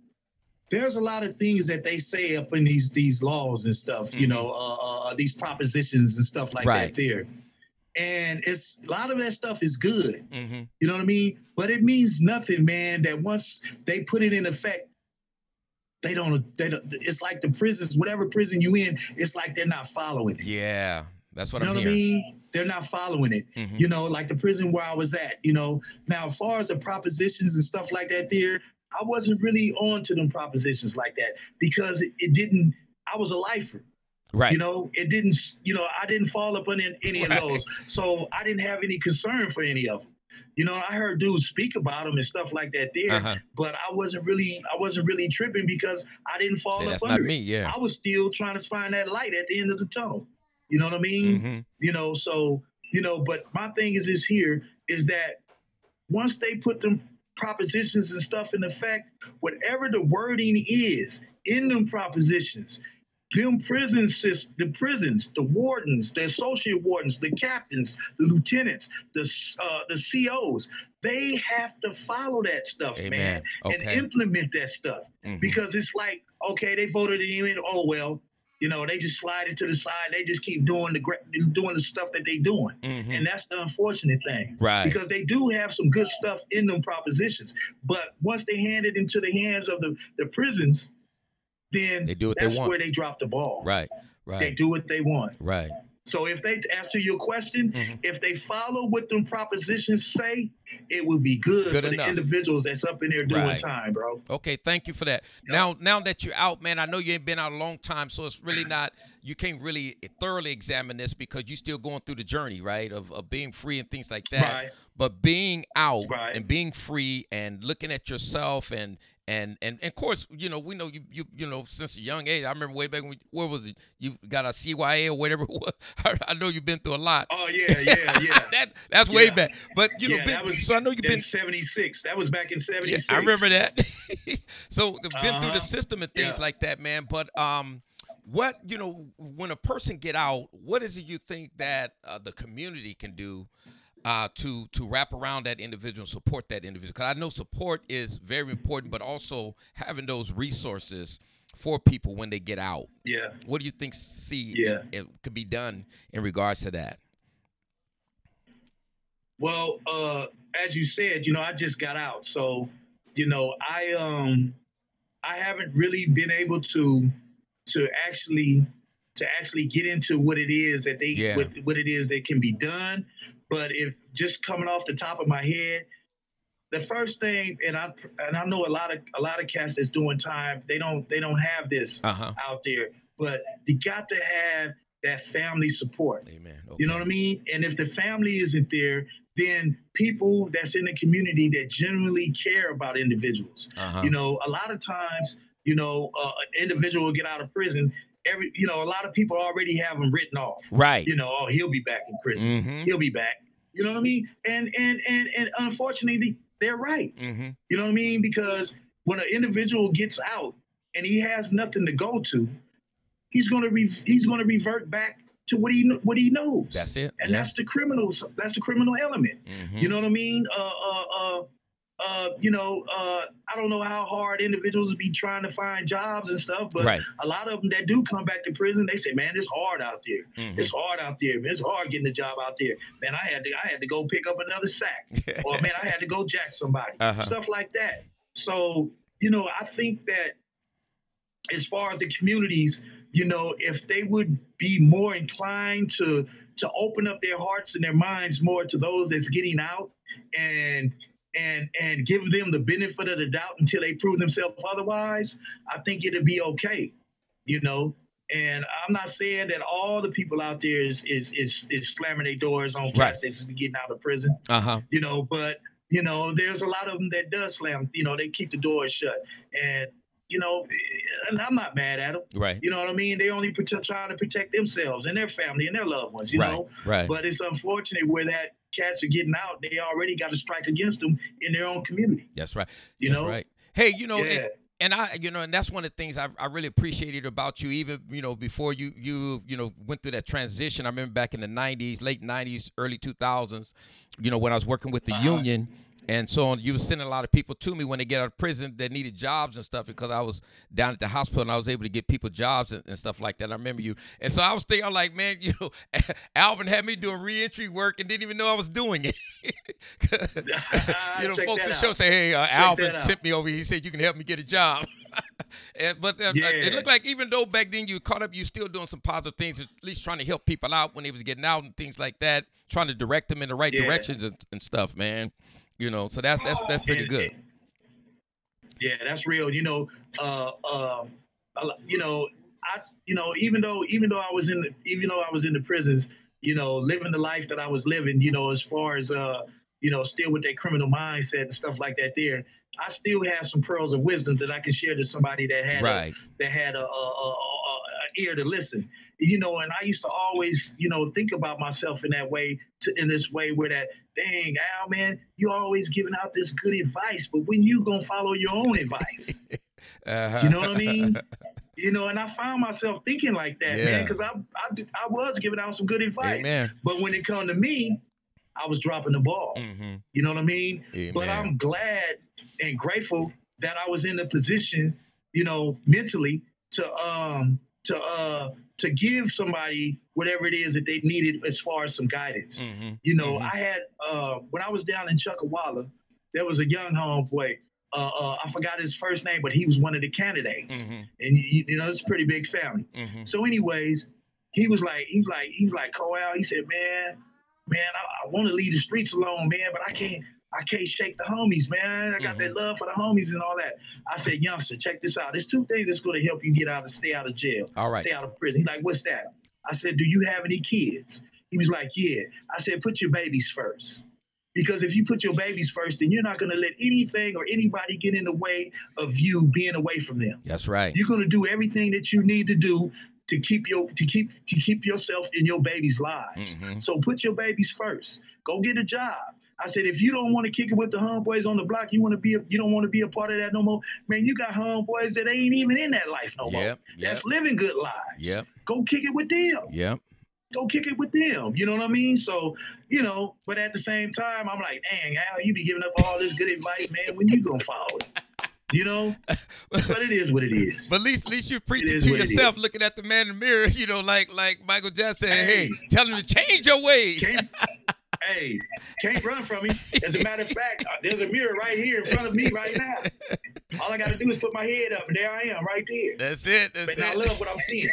There's a lot of things that they say up in these these laws and stuff, you Mhm. know, uh, uh, these propositions and stuff like Right. that. There, and it's a lot of that stuff is good. mm-hmm. You know what I mean? But it means nothing, man. That once they put it in effect, they don't. They don't. It's like the prisons, whatever prison you in, it's like they're not following it. Yeah, that's what you know I'm what I mean? They're not following it. Mhm. You know, like the prison where I was at. You know, now as far as the propositions and stuff like that, there, I wasn't really on to them propositions like that because it, didn't. I was a lifer. Right. You know, it didn't. You know, I didn't fall up on any, Right. of those, so I didn't have any concern for any of them. You know, I heard dudes speak about them and stuff like that there, uh-huh. but I wasn't really, I wasn't really tripping because I didn't fall Say up that's under not it. me. Yeah. I was still trying to find that light at the end of the tunnel. You know what I mean? hmm You know, so you know, but my thing is this here is that once they put them propositions and stuff in effect, whatever the wording is in them propositions, them prison sys- the prisons, the wardens, the associate wardens, the captains, the lieutenants, the uh, the COs, they have to follow that stuff, man, Amen. and implement that stuff Mhm. because it's like, okay, they voted him in. Oh well, you know, they just slide it to the side. They just keep doing the doing the stuff that they're doing, Mhm. and that's the unfortunate thing. Right. Because they do have some good stuff in them propositions, but once they hand it into the hands of the, the prisons, then They do what they want. where they drop the ball. Right. Right. They do what they want. Right. So if they answer your question, Mhm. if they follow what them propositions say, it will be good, Good for enough. the individuals that's up in there doing Right. time, bro. Okay, thank you for that. Now, now that you're out, man, I know you ain't been out a long time, so it's really [CLEARS THROAT] not. You can't really thoroughly examine this because you're still going through the journey, right, of, of being free and things like that. Right. But being out Right. and being free and looking at yourself and and and, and of course, you know, we know you you you know since a young age. I remember way back when where was it? You got a CYA or whatever. it. [LAUGHS] I know you've been through a lot. Oh yeah, yeah, [LAUGHS] yeah. that that's way Yeah. back. But you know, Yeah, been, that was so I know you've been '76. That was back in yeah, I remember that. [LAUGHS] so been through the Uh-huh. system and things like that, man. But um, what you know, when a person get out, what is it you think that uh, the community can do uh, to to wrap around that individual, support that individual. Because I know support is very important, but also having those resources for people when they get out. Yeah. What do you think? See, Yeah. it, it could be done in regards to that. Well, uh, as you said, you know, I just got out, so you know, I um, I haven't really been able to to actually to actually get into what it is that they Yeah. what, what it is that can be done. But if just coming off the top of my head, the first thing, and I and I know a lot of a lot of cats that's doing time, they don't they don't have this Uh huh. out there, but you got to have that family support. Amen. You know what I mean? And if the family isn't there, then people that's in the community that genuinely care about individuals. Uh-huh. You know, a lot of times, you know, uh, an individual will get out of prison. Every, you know, a lot of people already have them written off. right. You know, oh, he'll be back in prison. Mm-hmm. He'll be back. You know what I mean? And and and and unfortunately, they're right. Mm-hmm. You know what I mean? Because when an individual gets out and he has nothing to go to, he's gonna re- he's gonna revert back to what he what he knows. That's it. and yeah. that's the criminal that's the criminal element. Mm-hmm. You know what I mean? Uh, uh, uh, uh, you know, uh, I don't know how hard individuals be trying to find jobs and stuff, but right. a lot of them that do come back to prison, they say, "Man, it's hard out there. Mhm. It's hard out there. Man. It's hard getting a job out there. Man, I had to I had to go pick up another sack, [LAUGHS] or man, I had to go jack somebody, Uh-huh. stuff like that. So, you know, I think that as far as the communities, you know, if they would be more inclined to to open up their hearts and their minds more to those that's getting out and and and give them the benefit of the doubt until they prove themselves otherwise, I think it'll be okay. You know, and I'm not saying that all the people out there is is is, is slamming their doors on Right. cats that's getting out of prison Uh-huh. you know, but you know, there's a lot of them that does slam, you know, they keep the doors shut. And, you know, and I'm not mad at them. Right. You know what I mean? They only protect, trying to protect themselves and their family and their loved ones, you right. know. Right. But it's unfortunate where that cats are getting out, they already got a strike against them in their own community. That's right. You That's know? right. Hey, you know, and- yeah. and I, you know, and that's one of the things I, I really appreciated about you. Even you know, before you you you know went through that transition. I remember back in the '90s, late '90s, early 2000s. You know, when I was working with the Uh-huh. union and so on, you were sending a lot of people to me when they get out of prison that needed jobs and stuff because I was down at the hospital and I was able to get people jobs and, and stuff like that. I remember you, and so I was thinking, I'm like, man, [LAUGHS] you know, [LAUGHS] Alvin had me doing reentry work and didn't even know I was doing it. [LAUGHS] you know, folks at show say, hey, uh, Alvin sent me over. He said you can help me get a job. and, but uh, Yeah. it looked like even though back then you caught up, you still doing some positive things, at least trying to help people out when they was getting out and things like that, trying to direct them in the right Yeah. directions and, and stuff, man. You know, so that's that's that's pretty good. Yeah, that's real. You know, uh, um, you know, I, you know, even though, even though I was in the, even though I was in the prisons, you know, living the life that I was living, you know, as far as, uh, you know, still with that criminal mindset and stuff like that. There, I still have some pearls of wisdom that I can share to somebody that had a, Right. that had a, a, a, a, a ear to listen. You know, and I used to always, you know, think about myself in that way, to, in this way, where that, dang, Al, man, you always giving out this good advice, but when you gonna follow your own advice? [LAUGHS] Uh-huh. You know what I mean? [LAUGHS] You know, and I found myself thinking like that, Yeah. man, because I, I I was giving out some good advice, Amen. but when it come to me, I was dropping the ball. Mm-hmm. You know what I mean? But I'm glad and grateful that I was in the position, you know, mentally to um to uh to give somebody whatever it is that they needed as far as some guidance. Mm-hmm. You know, Mhm. I had uh when I was down in Chuckawalla, there was a young homeboy. Uh, uh, I forgot his first name, but he was one of the candidates, Mm-hmm. and you, you know it's a pretty big family. Mm-hmm. So, anyways, he was like, he's like, he's like, Coal. He said, man, man, I, I want to leave the streets alone, man, but I can't, I can't shake the homies, man. I got that love for the homies and all that. I said, youngster, check this out. There's two things that's going to help you get out and stay out of jail, All right. stay out of prison. He's like, what's that? I said, do you have any kids? He was like, yeah. I said, put your babies first. Because if you put your babies first, then you're not going to let anything or anybody get in the way of you being away from them. That's right. You're going to do everything that you need to do to keep your to keep to keep yourself in your baby's lives. Mm-hmm. So put your babies first. Go get a job. I said, if you don't want to kick it with the homeboys on the block, you want to be a, you don't want to be a part of that no more. Man, you got homeboys that ain't even in that life no more. Yep. Yep. That's living good lives. Yep. Go kick it with them. Yep. go kick it with them. You know what I mean? So, you know, but at the same time, I'm like, dang, Al, you be giving up all this good advice, man. When you gonna follow it? You know, but it is what it is. But at least, at least you're preaching to yourself, looking at the man in the mirror. [LAUGHS] You know, like like Michael Jackson. Hey, hey tell him to change your ways. Hey, can't run from me. As a [LAUGHS] matter of fact, uh, there's a mirror right here in front of me right now. All I got to do is put my head up, and there I am, right there. That's it. That's but it. I love what I'm seeing.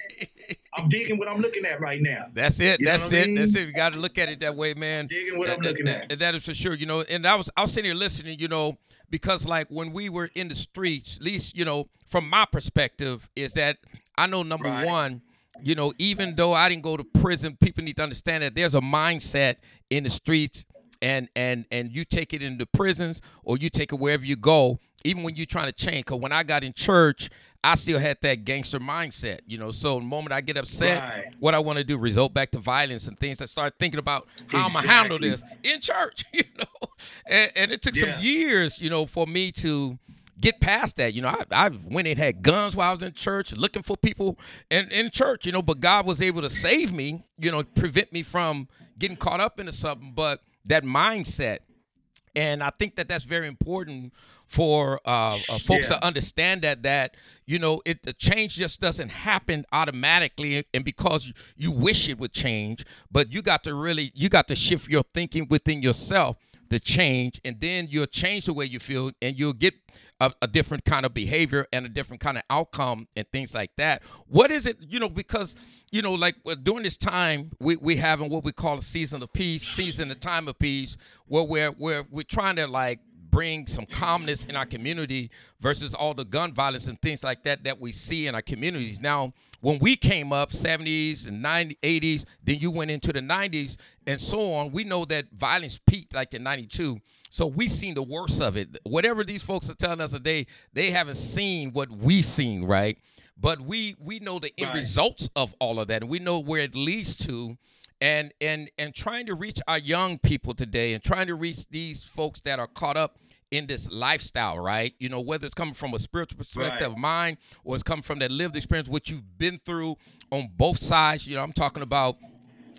I'm digging what I'm looking at right now. That's it. You that's it. I mean? That's it. You got to look at it that way, man. Digging what that, I'm looking that, at. That is for sure. You know, and I was I was sitting here listening. You know, because like when we were in the streets, at least you know, from my perspective, is that I know number right. one you know, even though I didn't go to prison, people need to understand that there's a mindset in the streets and and and you take it into prisons or you take it wherever you go even when you're trying to change because when i got in church i still had that gangster mindset you know so the moment i get upset right. what i want to do result back to violence and things i start thinking about how i'm gonna handle this in church [LAUGHS] you know and, and it took yeah. some years you know for me to get past that. You know, I, I went and had guns while I was in church, looking for people in, in church, you know, but God was able to save me, you know, prevent me from getting caught up into something. But that mindset. And I think that that's very important for uh, uh, folks yeah. to understand that that you know it the change just doesn't happen automatically and because you, you wish it would change, but you got to really you got to shift your thinking within yourself to change, and then you'll change the way you feel, and you'll get a, a, different kind of behavior and a different kind of outcome and things like that. What is it, you know, because, you know, like during this time, we, we having what we call a season of peace, season, of time of peace, where we're, we're, we're trying to like bring some calmness in our community versus all the gun violence and things like that that we see in our communities. Now, when we came up 70s and 90s 80s then you went into the 90s and so on we know that violence peaked like in 92 so we seen the worst of it. Whatever these folks are telling us today, they haven't seen what we seen, right? But we we know the end right. results of all of that, and we know where it leads to. And and and trying to reach our young people today, and trying to reach these folks that are caught up in this lifestyle, right? You know, whether it's coming from a spiritual perspective right. of mine or it's coming from that lived experience, what you've been through on both sides. You know, I'm talking about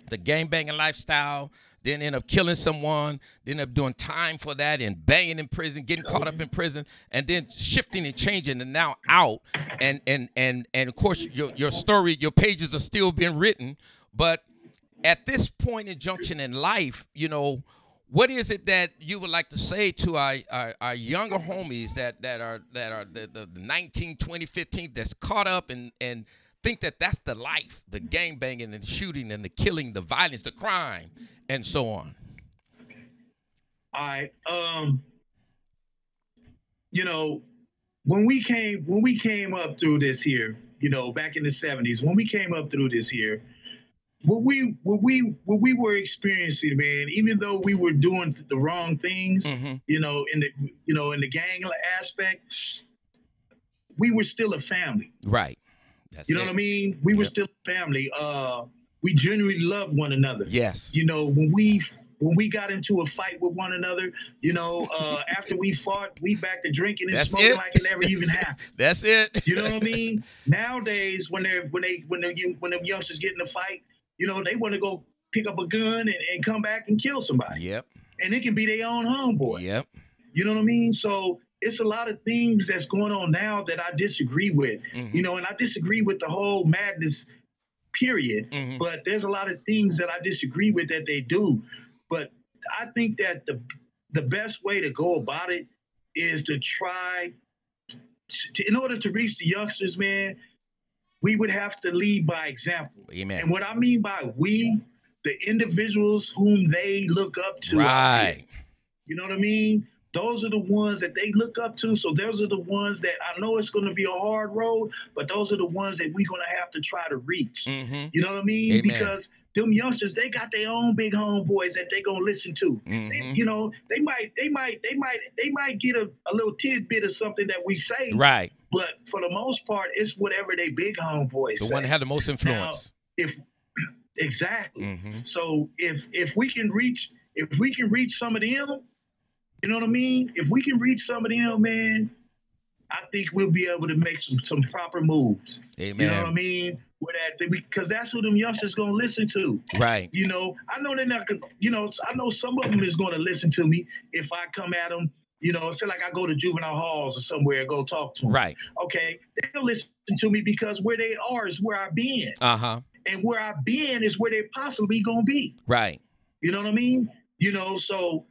the gang banging lifestyle, then end up killing someone, then end up doing time for that and banging in prison, getting caught up in prison, and then shifting and changing and now out. And and and and of course your your story, your pages are still being written, but at this point in junction in life, you know, what is it that you would like to say to our, our, our younger homies that that are that are the, the, the 19, 20, 15 that's caught up and and think that that's the life, the gang banging and the shooting and the killing, the violence, the crime, and so on? All right. Um, you know, when we came when we came up through this here, you know, back in the seventies, when we came up through this here, what we what we what we were experiencing, man, even though we were doing the wrong things, mm-hmm. you know, in the you know in the gang aspect, we were still a family. Right. That's you know it. what I mean? We yep. were still a family. Uh, we genuinely loved one another. Yes. You know, when we when we got into a fight with one another, you know, uh, after we fought, we back to drinking and That's smoking it. like it never even happened. That's it. You know what I [LAUGHS] mean? Nowadays, when they're when they when they when them youngsters get in a fight, you know, they want to go pick up a gun and, and come back and kill somebody. Yep. And it can be their own homeboy. Yep. You know what I mean? So it's a lot of things that's going on now that I disagree with. Mm-hmm. You know, and I disagree with the whole madness period. Mm-hmm. But there's a lot of things that I disagree with that they do. But I think that the the best way to go about it is to try to, in order to reach the youngsters, man, we would have to lead by example. Amen. And what I mean by we, the individuals whom they look up to. Right. You know what I mean? those are the ones that they look up to. So those are the ones that I know it's going to be a hard road, but those are the ones that we're going to have to try to reach. Mm-hmm. You know what I mean? Amen. Because them youngsters, they got their own big homeboys that they gonna listen to. Mm-hmm. They, you know, they might, they might, they might, they might get a, a little tidbit of something that we say. Right. But for the most part, it's whatever they big homeboys. The say. one that had the most influence. Now, if [CLEARS THROAT] exactly. Mm-hmm. So if if we can reach if we can reach some of them, you know what I mean? If we can reach some of them, man, I think we'll be able to make some some proper moves. Amen. You know what I mean? With that, because that's who them youngsters gonna listen to. Right. You know, I know they're not. gonna- You know, I know some of them is gonna listen to me if I come at them. You know, say like I go to juvenile halls or somewhere and go talk to them. Right. Okay, they'll listen to me because where they are is where I've been, Uh huh. and where I've been is where they possibly gonna be. Right. You know what I mean? You know, so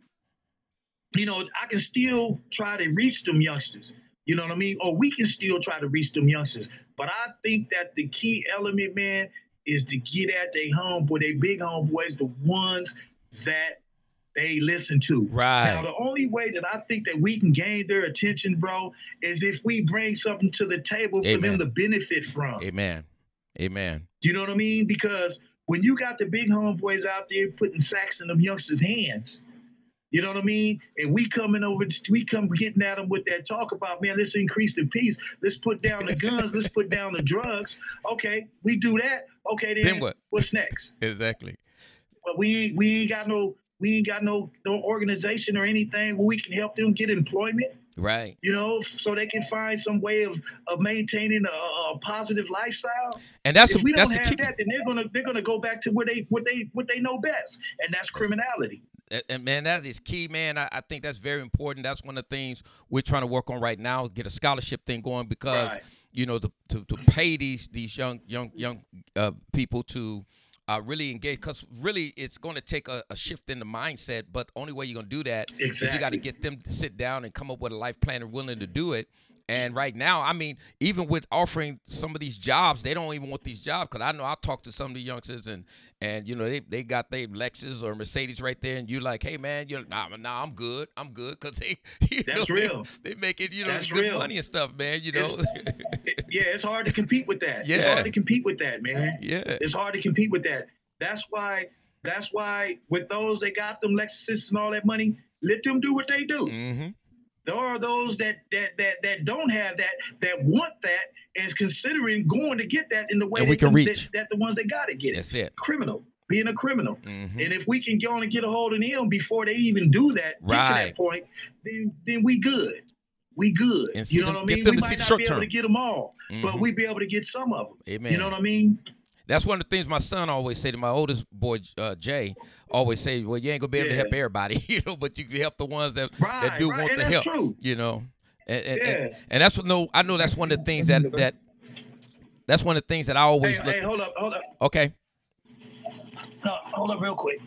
you know, I can still try to reach them youngsters. You know what I mean? Or we can still try to reach them youngsters. But I think that the key element, man, is to get at their homeboy, they big homeboys, the ones that they listen to. Right. Now, the only way that I think that we can gain their attention, bro, is if we bring something to the table for them to benefit from. Amen. Amen. Do You know what I mean? Because when you got the big homeboys out there putting sacks in them youngsters' hands, you know what I mean? And we coming over, we come getting at them with that talk about, man, let's increase the peace. Let's put down the guns. let's put down the drugs. Okay, we do that. Okay, then, Then what? What's next? Exactly. But we ain't, we ain't got no we ain't got no no organization or anything where we can help them get employment. Right. You know, so they can find some way of, of maintaining a, a positive lifestyle And that's if we that's don't the have key. that, then they're gonna they're gonna go back to what they what they what they know best, and that's criminality. And- man, that is key, man. I, I think that's very important. That's one of the things we're trying to work on right now. Get a scholarship thing going because Right. you know to, to to pay these these young young young uh, people to uh, really engage. Because really, it's going to take a, a shift in the mindset. But the only way you're going to do that that is you got to get them to sit down and come up with a life plan and willing to do it. And right now, I mean, even with offering some of these jobs, they don't even want these jobs. Cause I know I talked to some of the youngsters and and you know they, they got their Lexus or Mercedes right there, and you're like, hey man, you're nah, nah, I'm good, I'm good, cause they [LAUGHS] you That's know, they- real. They, make it, you know, That's good real. money and stuff, man. You know, It- yeah, it's hard to compete with that. Yeah, It's hard to compete with that, man. yeah, It's hard to compete with that. That's why that's why with those that got them Lexuses and all that money, let them do what they do. mm-hmm. There are those that that that that don't have that that want that and is considering going to get that in the way And we can reach. that, that the ones that got to get it. that's it. Criminal, being a criminal. Mm-hmm. And if we can go on and get a hold of them before they even do that, Right. that point, then then we good. We good. And you know them- what I mean? we might not be able term. to get them all, Mhm. but we'd be able to get some of them. Amen. You know what I mean? That's one of the things my son always say to my oldest boy, uh, Jay. Always say, "Well, you ain't gonna be able to help everybody, [LAUGHS] you know, but you can help the ones that Right, that do right. want and the help." true. You know, and and, and Yeah. and that's what no, I know that's one of the things that that that's one of the things that I Hey, always look. hey, hold up, hold up, Okay, no, hold up, real quick.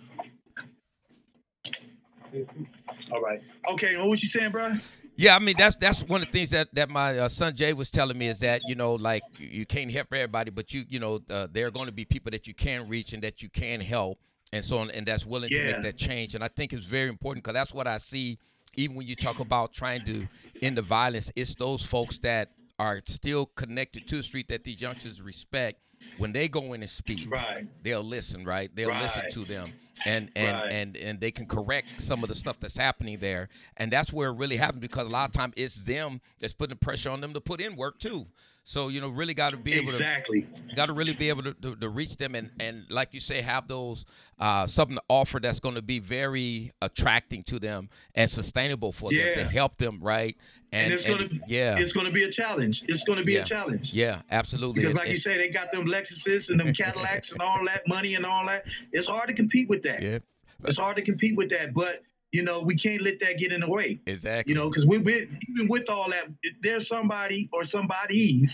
All right. Okay, what was you saying, bro? Yeah, I mean that's that's one of the things that that my uh, son Jay was telling me is that you know like you- you can't help everybody, but you you know uh, there are going to be people that you can reach and that you can help, and so on, and that's willing to make that change. And I think it's very important because that's what I see. Even when you talk about trying to end the violence, it's those folks that are still connected to the street that these youngsters respect. When they go in and speak, Right. they'll listen, right? They'll listen to them, and [LAUGHS] and Right. and and they can correct some of the stuff that's happening there, and that's where it really happens because a lot of time it's them that's putting the pressure on them to put in work too. So you know, really got to be able to Exactly. got to really be able to, to, to reach them and and like you say have those uh, something to offer that's going to be very attracting to them and sustainable for them to help them right and, And, it's gonna yeah it's gonna be a challenge. It's gonna be Yeah. a challenge. yeah absolutely Because And- like and- you say, they got them Lexuses and them Cadillacs and all that money and all that. It's hard to compete with that. Yeah It's hard to compete with that. But you know, we can't let that get in the way. exactly You know, because we we even with all that, there's somebody or somebody's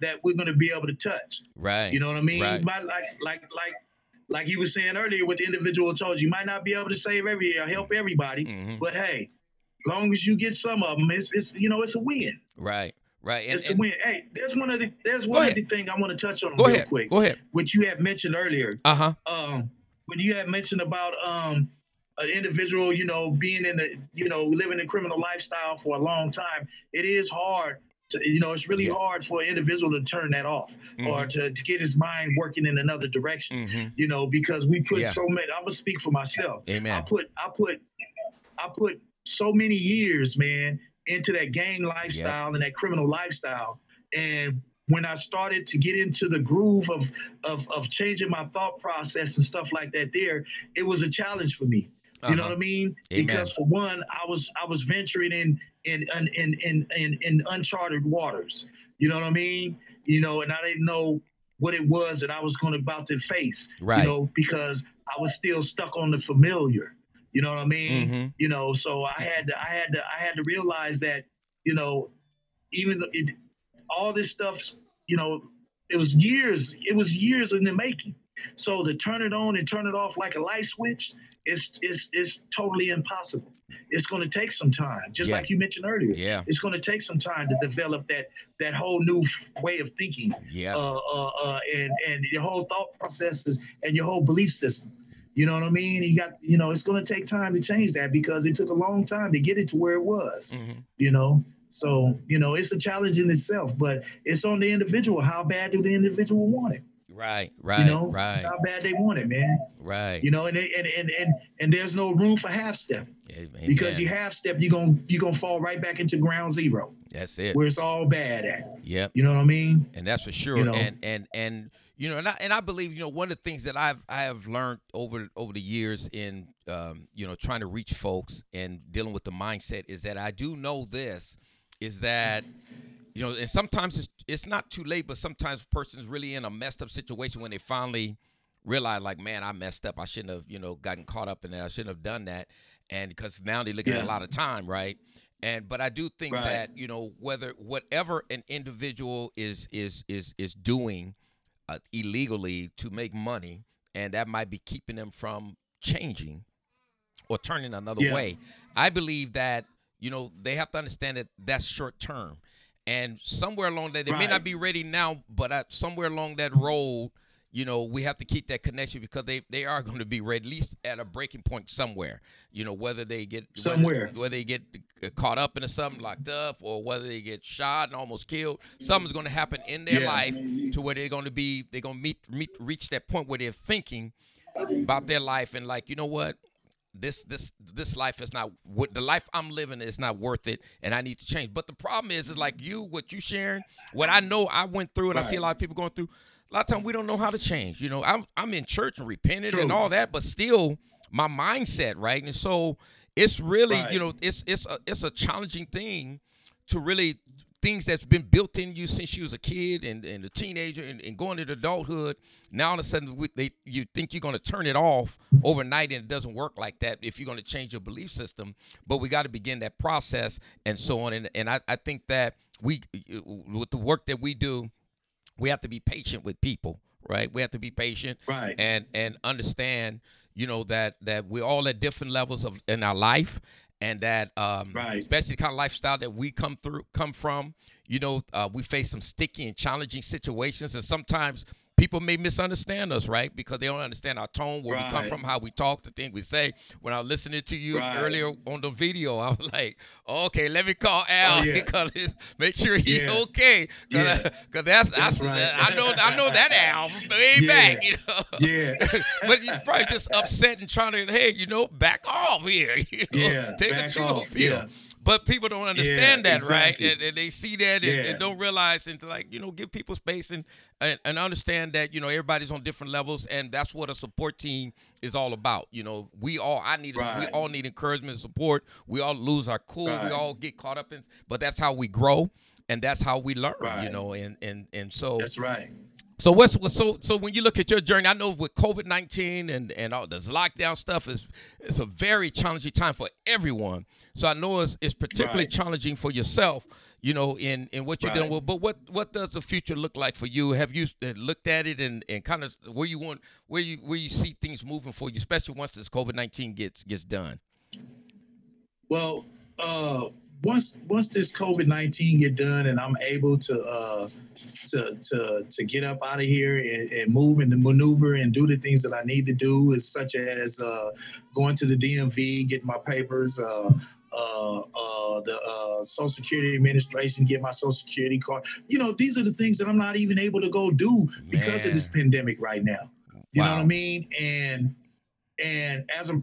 that we're gonna be able to touch. right You know what I mean? right might like like like like you were saying earlier with the individual told you, might not be able to save every or help everybody, Mhm. but hey, as long as you get some of them, it's, it's you know it's a win. right right and, it's a win. Hey, there's one of the there's one ahead. of the things I want to touch on go real ahead quick, go ahead which you had mentioned earlier. uh-huh Um, when you had mentioned about um an individual, you know, being in the you know living a criminal lifestyle for a long time, it is hard. To, you know, it's really Yeah. hard for an individual to turn that off or Mhm. to, to get his mind working in another direction hmm you know, because we put Yeah. so many. I'm gonna speak for myself. Amen. I put, I put, I put so many years, man, into that gang lifestyle and that criminal lifestyle. And when I started to get into the groove of, of of changing my thought process and stuff like that, there, it was a challenge for me You know what I mean? Amen. Because for one, I was I was venturing in in in in in, in, in uncharted waters. You know what I mean? You know, and I didn't know what it was that I was going about to face. Right. You know, because I was still stuck on the familiar. You know what I mean? Mhm. You know, so I had to I had to I had to realize that you know, even though it, all this stuff, you know, it was years. It was years in the making. So to turn it on and turn it off like a light switch, it's it's it's totally impossible. It's going to take some time, just Yeah. like you mentioned earlier. Yeah. It's going to take some time to develop that that whole new way of thinking, Yeah. uh, uh, uh, and and your whole thought processes and your whole belief system. You know what I mean? You got, you know, it's going to take time to change that because it took a long time to get it to where it was. Mhm. You know, so you know it's a challenge in itself, but it's on the individual. How bad do the individual want it? Right. Right. You know, right. It's how bad they want it, man. Right. You know, and and and and, and there's no room for half step because you half step, you're gonna you're gonna fall right back into ground zero That's it. where it's all bad at. Yep. You know what I mean? and that's for sure. You know. And and and you know, and I and I believe you know one of the things that I've I have learned over over the years in um, you know trying to reach folks and dealing with the mindset is that I do know this is that you know, and sometimes it's it's not too late, but sometimes a person's really in a messed up situation when they finally realize like, man, I messed up. I shouldn't have you know gotten caught up in that. I shouldn't have done that. And because now they're looking at a lot of time, right? And but I do think Right. that you know whether whatever an individual is is is is doing uh, illegally to make money, and that might be keeping them from changing or turning another Yeah. way. I believe that you know they have to understand that that's short term, and somewhere along that they may not be ready now, but at somewhere along that road, you know we have to keep that connection because they they are going to be ready at least at a breaking point somewhere. You know whether they get whether- Somewhere. whether, they get uh, caught up into something locked up or whether they get shot and almost killed, something's going to happen in their Yeah. life to where they're going to be they're going to meet, meet reach that point where they're thinking about their life and like you know what this this this life is not what the life I'm living is not worth it and I need to change. But the problem is is like you what you sharing, what I know I went through and I see a lot of people going through. A lot of times we don't know how to change. You know, I'm I'm in church and repented and all that, but still my mindset, right? And so it's really, Right. you know, it's it's a it's a challenging thing to really things that's been built in you since you was a kid and, and a teenager and, and going into adulthood. Now all of a sudden we, they you think you're going to turn it off overnight and it doesn't work like that if you're going to change your belief system. But we got to begin that process and so on. And and I, I think that we uh, with the work that we do, we have to be patient with people, right? We have to be patient Right. and and understand you know that that we're all at different levels of in our life and that um Right. especially the kind of lifestyle that we come through come from you know uh, we face some sticky and challenging situations and sometimes people may misunderstand us right because they don't understand our tone where we come from how we talk the thing we say when i was listening to you Right. earlier on the video i was like okay let me call oh, al Oh, yeah. [LAUGHS] because make sure he's Yeah. okay Yeah. [LAUGHS] because that's, That's I, right. I know i know that al [LAUGHS] way Yeah. back you know Yeah. but you're probably just upset and trying to, hey, you know, back off here. You know, Yeah, take a back chill off, pill. yeah. But people don't understand Yeah, that, right? And, and they see that and, Yeah. and don't realize and like, you know, give people space and, and and understand that, you know, everybody's on different levels and that's what a support team is all about. You know, we all I need we all need encouragement and support. We all lose our cool. We all get caught up in but that's how we grow and that's how we learn, you know, and and and so That's right. So what's so so when you look at your journey, I know with COVID nineteen and and all this lockdown stuff is it's a very challenging time for everyone. So I know it's, it's particularly Right. challenging for yourself, you know, in in what you're dealing with. But what what does the future look like for you? Have you uh, looked at it and and kind of where you want where you where you see things moving for you, especially once this COVID nineteen gets gets done? Well, uh, once once this COVID nineteen get done and I'm able to uh, to to to get up out of here and, and move and maneuver and do the things that I need to do, is such as uh, going to the DMV, getting my papers, uh, uh, uh, the uh, Social Security Administration, get my Social Security card. You know, these are the things that I'm not even able to go do because of this pandemic right now. You know what I mean? And and as a,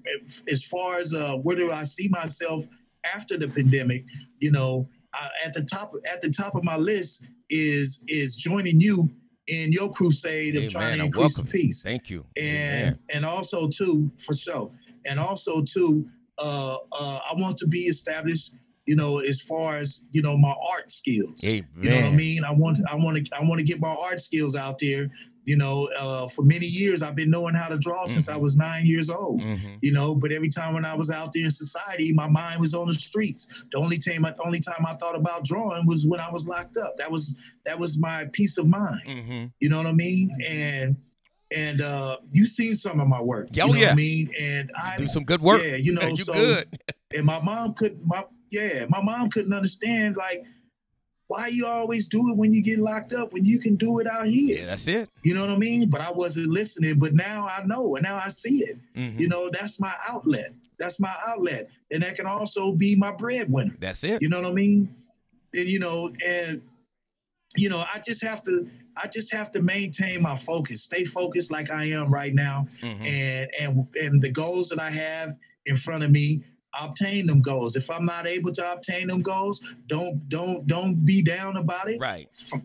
as far as uh, where do I see myself after the pandemic, you know, uh, at the top at the top of my list is is joining you in your crusade of Amen. trying to increase the peace. Thank you. and Amen. and also too for sure and also too uh uh i want to be established you know as far as you know my art skills Amen. you know what i mean i want i want to i want to get my art skills out there you know uh for many years i've been knowing how to draw since i Mhm. was nine years old Mhm. you know but every time when i was out there in society my mind was on the streets the only time the only time i thought about drawing was when i was locked up that was that was my peace of mind Mhm. you know what I mean? And and uh you've seen some of my work. Oh, you know yeah. what I mean? And I Do some good work. yeah, you know, you so good. and my mom couldn't my yeah, my mom couldn't understand like why you always do it when you get locked up when you can do it out here. Yeah, that's it. You know what I mean? But I wasn't listening, but now I know and now I see it. Mhm. You know, that's my outlet. That's my outlet. And that can also be my breadwinner. That's it. You know what I mean? And you know, and you know, I just have to I just have to maintain my focus, stay focused like I am right now, Mhm. and and and the goals that I have in front of me, obtain them goals. If I'm not able to obtain them goals, don't don't don't be down about it. Right. F-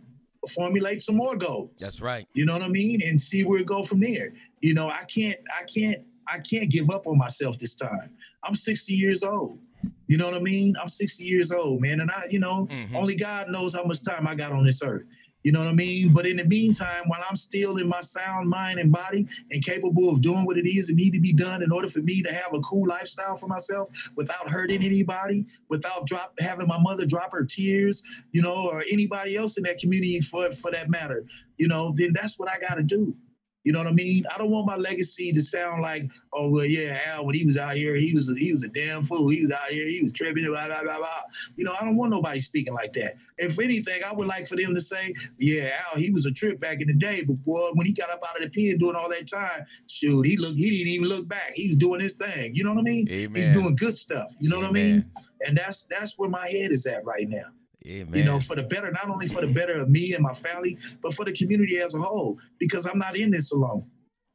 formulate some more goals. That's right. You know what I mean? And see where it go from there. You know, I can't, I can't, I can't give up on myself this time. I'm 60 years old. You know what I mean? I'm 60 years old, man. And I, you know, Mhm. only God knows how much time I got on this earth. You know what I mean? But in the meantime, while I'm still in my sound mind and body and capable of doing what it is that need to be done in order for me to have a cool lifestyle for myself without hurting anybody, without drop having my mother drop her tears, you know, or anybody else in that community for for that matter, you know, then that's what I got to do. You know what I mean? I don't want my legacy to sound like, oh well, yeah, Al, when he was out here, he was a, he was a damn fool. He was out here, he was tripping, blah blah blah blah. You know, I don't want nobody speaking like that. If anything, I would like for them to say, yeah, Al, he was a trip back in the day, but boy, when he got up out of the pen doing all that time, shoot, he looked, he didn't even look back. He was doing his thing. You know what I mean? Amen. He's doing good stuff. You know what I mean? And that's that's where my head is at right now Amen. you know, for the better, not only for the better of me and my family, but for the community as a whole, because I'm not in this alone.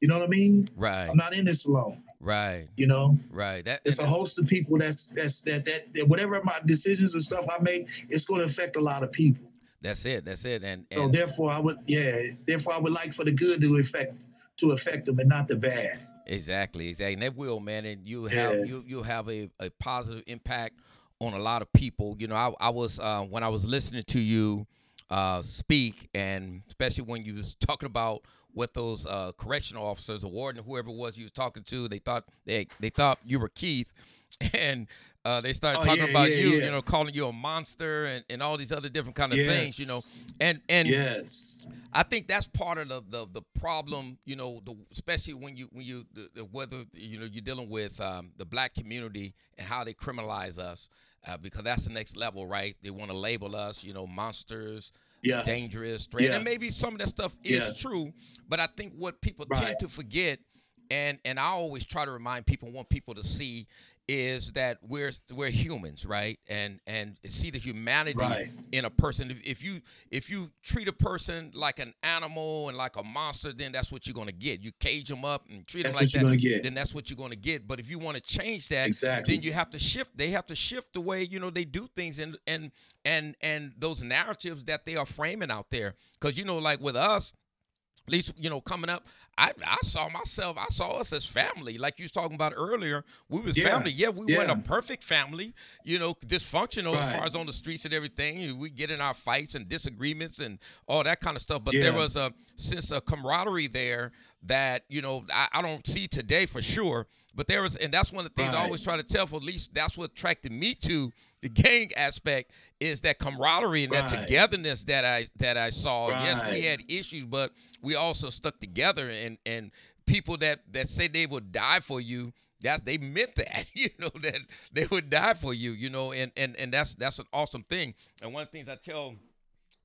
You know what I mean? right. I'm not in this alone. Right. You know, Right. That it's a host of people that's that's that that, that whatever my decisions and stuff I make, it's going to affect a lot of people. that's it. That's it. And, So therefore, I would yeah, therefore I would like for the good to affect to affect them and not the bad. Exactly, exactly. And that will, man, and you have Yeah. you you have a, a positive impact on a lot of people. You know, I, I was uh, when I was listening to you uh, speak, and especially when you was talking about what those uh, correctional officers, the warden, whoever it was you was talking to, they thought they they thought you were Keith, [LAUGHS] and uh, they started Oh, talking yeah, about yeah, you, yeah. you know, calling you a monster and, and all these other different kind of things, you know, and and Yes. I think that's part of the, the the problem, you know, the especially when you when you the, the, whether you know you're dealing with um, the black community and how they criminalize us, uh, because that's the next level, right? They want to label us, you know, monsters, Yeah. dangerous, threat, Yeah. and maybe some of that stuff is Yeah. true. But I think what people Right. tend to forget, and and I always try to remind people, want people to see, is that we're we're humans, right? And and see the humanity Right. in a person. If, if you if you treat a person like an animal and like a monster, then that's what you're gonna get. You cage them up and treat That's them like that, gonna get. then that's what you're gonna get. But if you want to change that, Exactly. then you have to shift. They have to shift the way you know they do things and and and and those narratives that they are framing out there. Because you know, like with us, at least you know coming up i i saw myself i saw us as family. Like you was talking about earlier we was Yeah, family. Yeah we weren't a perfect family you know dysfunctional as far as on the streets and everything we get in our fights and disagreements and all that kind of stuff but there was a sense of camaraderie there that you know I, I don't see today for sure but there was and that's one of the things i Right. always try to tell for at least that's what attracted me to the gang aspect is that camaraderie and that togetherness that i that i saw. Yes we had issues, but we also stuck together. And and people that that say they would die for you, that they meant that. [LAUGHS] You know that they would die for you. You know, and and and that's that's an awesome thing. And one of the things I tell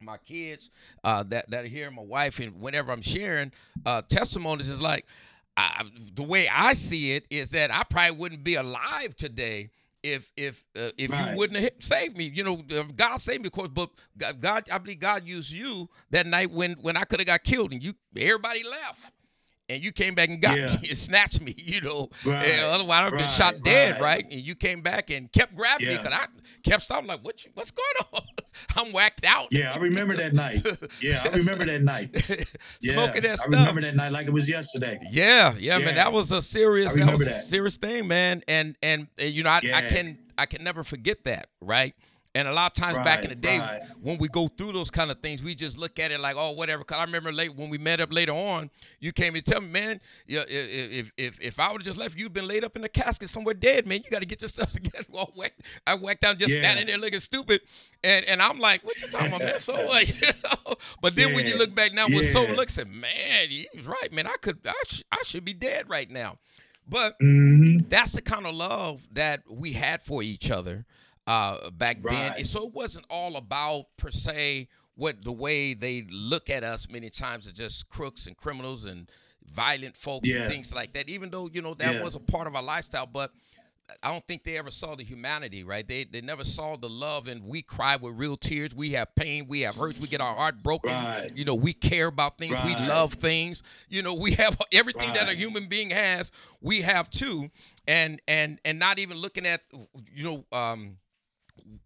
my kids uh, that that are here, my wife, and whenever I'm sharing uh, testimonies, is like I, the way I see it is that I probably wouldn't be alive today if if uh, if Right. you wouldn't have saved me. You know, uh, God saved me, of course, but God, God I believe God used you that night when when I could have got killed and you everybody left. And you came back and got Yeah. me [LAUGHS] and snatched me, you know. Right, And otherwise, I'd have been shot dead, right. right? And you came back and kept grabbing me because I kept stopping, like, what you, what's going [LAUGHS] on? I'm whacked out. Yeah, I remember that night. [LAUGHS] Yeah, I remember that night. Yeah, Smoking that I stuff. remember that night like it was yesterday. Yeah, yeah, man. That was a serious, that was that. serious thing, man. And and, and you know, I, I can I can never forget that, right? And a lot of times back in the day, right. when we go through those kind of things, we just look at it like, oh, whatever. Cause I remember late when we met up later on, you came and tell me, man, yeah, if if if I would have just left, you'd been laid up in a casket somewhere dead, man. You got to get your stuff [LAUGHS] together. Well, whack, I whacked down, just Yeah. standing there looking stupid, and and I'm like, what you talking about, man? So what? [LAUGHS] You know? But then when you look back now with sober Yeah. looks, and man, he was right, man. I could, I, sh- I should be dead right now. But hmm that's the kind of love that we had for each other uh, back then. Right. So it wasn't all about per se what the way they look at us many times as just crooks and criminals and violent folks Yeah. and things like that. Even though you know that Yeah. was a part of our lifestyle, but I don't think they ever saw the humanity, right? They they never saw the love, and we cry with real tears. We have pain, we have hurts, we get our heart broken. Right. You know, we care about things, we love things. You know, we have [LAUGHS] everything that a human being has. We have too, and and and not even looking at you know. um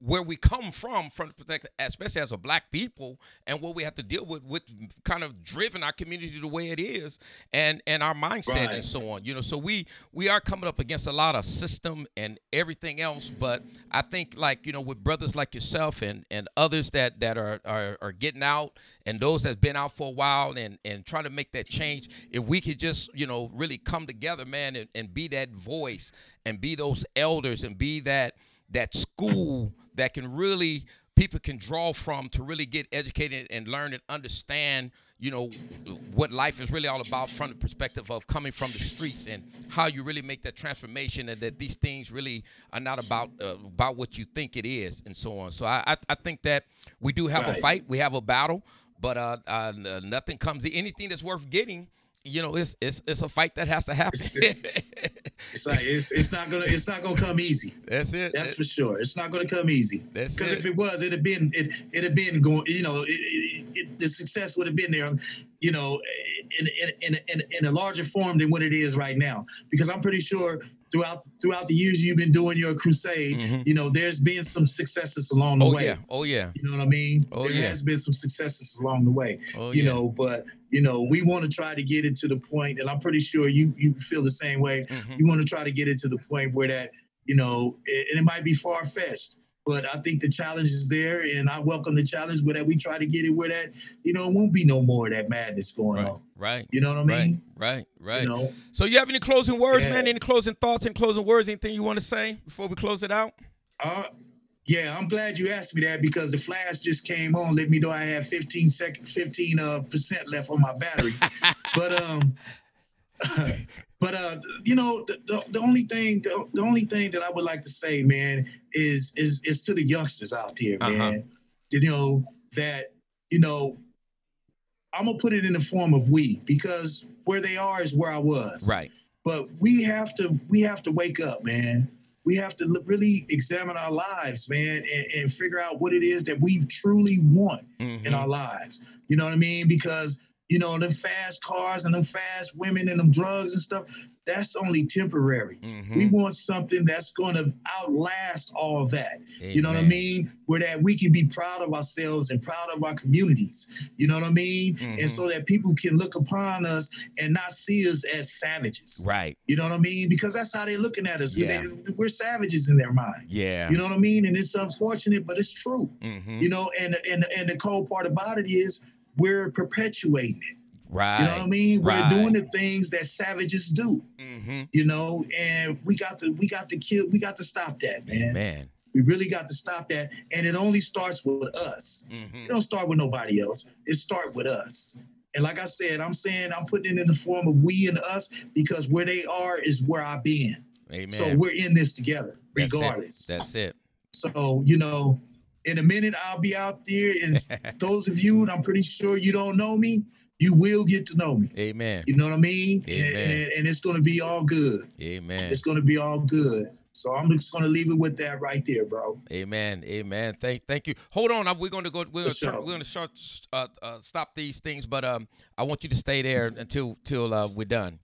where we come from, from especially as a black people, and what we have to deal with, with kind of driven our community the way it is, and and our mindset and so on. You know, so we we are coming up against a lot of system and everything else. But I think like you know, with brothers like yourself and and others that that are are, are getting out, and those that's been out for a while and and trying to make that change, if we could just you know really come together, man, and, and be that voice and be those elders and be that that school that can really people can draw from to really get educated and learn and understand you know what life is really all about from the perspective of coming from the streets and how you really make that transformation and that these things really are not about uh, about what you think it is and so on. So i i, I think that we do have a fight we have a battle but uh, uh nothing comes anything that's worth getting you know it's it's, it's a fight that has to happen It's like it's it's not gonna it's not gonna come easy. [LAUGHS] that's it That's for sure. It's not going to come easy. That's Because if it was, it'd have been it it'd have been going. You know, it, it, it, the success would have been there. You know, in, in in in in a larger form than what it is right now. Because I'm pretty sure throughout throughout the years you've been doing your crusade, Mhm. you know, there's been some successes along the oh way. yeah oh yeah You know what I mean? Oh, there yeah. has been some successes along the way. oh you yeah know, but you know, we want to try to get it to the point, and I'm pretty sure you you feel the same way Mhm. you want to try to get it to the point where that you know it, and it might be far fetched but i think the challenge is there and i welcome the challenge where that we try to get it where that you know it won't be no more of that madness going right on right you know what i mean right right right you know So you have any closing words, Yeah. man? Any closing thoughts? Any closing words? Anything you want to say before we close it out? uh, yeah i'm glad you asked me that because the flash just came on let me know i have 15 seconds 15 uh, percent left on my battery [LAUGHS] but um [LAUGHS] but uh you know the, the, the only thing the, the only thing that i would like to say man is is is to the youngsters out there Uh-huh. man you know that you know i'm gonna put it in the form of we because where they are is where i was Right. but we have to we have to wake up man we have to really examine our lives man and, and figure out what it is that we truly want in Mhm. our lives. You know what I mean? Because you know them fast cars and them fast women and them drugs and stuff. That's only temporary. Mhm. We want something that's going to outlast all of that. You know what I mean? Where that we can be proud of ourselves and proud of our communities. You know what I mean? Mhm. And so that people can look upon us and not see us as savages. Right. You know what I mean? Because that's how they're looking at us. Yeah. We're savages in their mind. Yeah. You know what I mean? And it's unfortunate, but it's true Mhm. you know and and and the cold part about it is we're perpetuating it Right. you know what i mean we're right. doing the things that savages do hmm you know and we got to we got to kill we got to stop that man Man. we really got to stop that and it only starts with us hmm it don't start with nobody else it start with us and like i said i'm saying i'm putting it in the form of we and us because where they are is where i've been Amen. so we're in this together That's it. regardless That's it. So, you know, in a minute, I'll be out there. And [LAUGHS] those of you, and I'm pretty sure you don't know me, you will get to know me. Amen. You know what I mean? And, Amen. and, and it's going to be all good. Amen. It's going to be all good. So I'm just going to leave it with that right there, bro. Amen. Amen. Thank thank you. Hold on. We're going to go. We're going For to sure. we're going to short, uh, uh, stop these things, but um, I want you to stay there until till uh, we're done.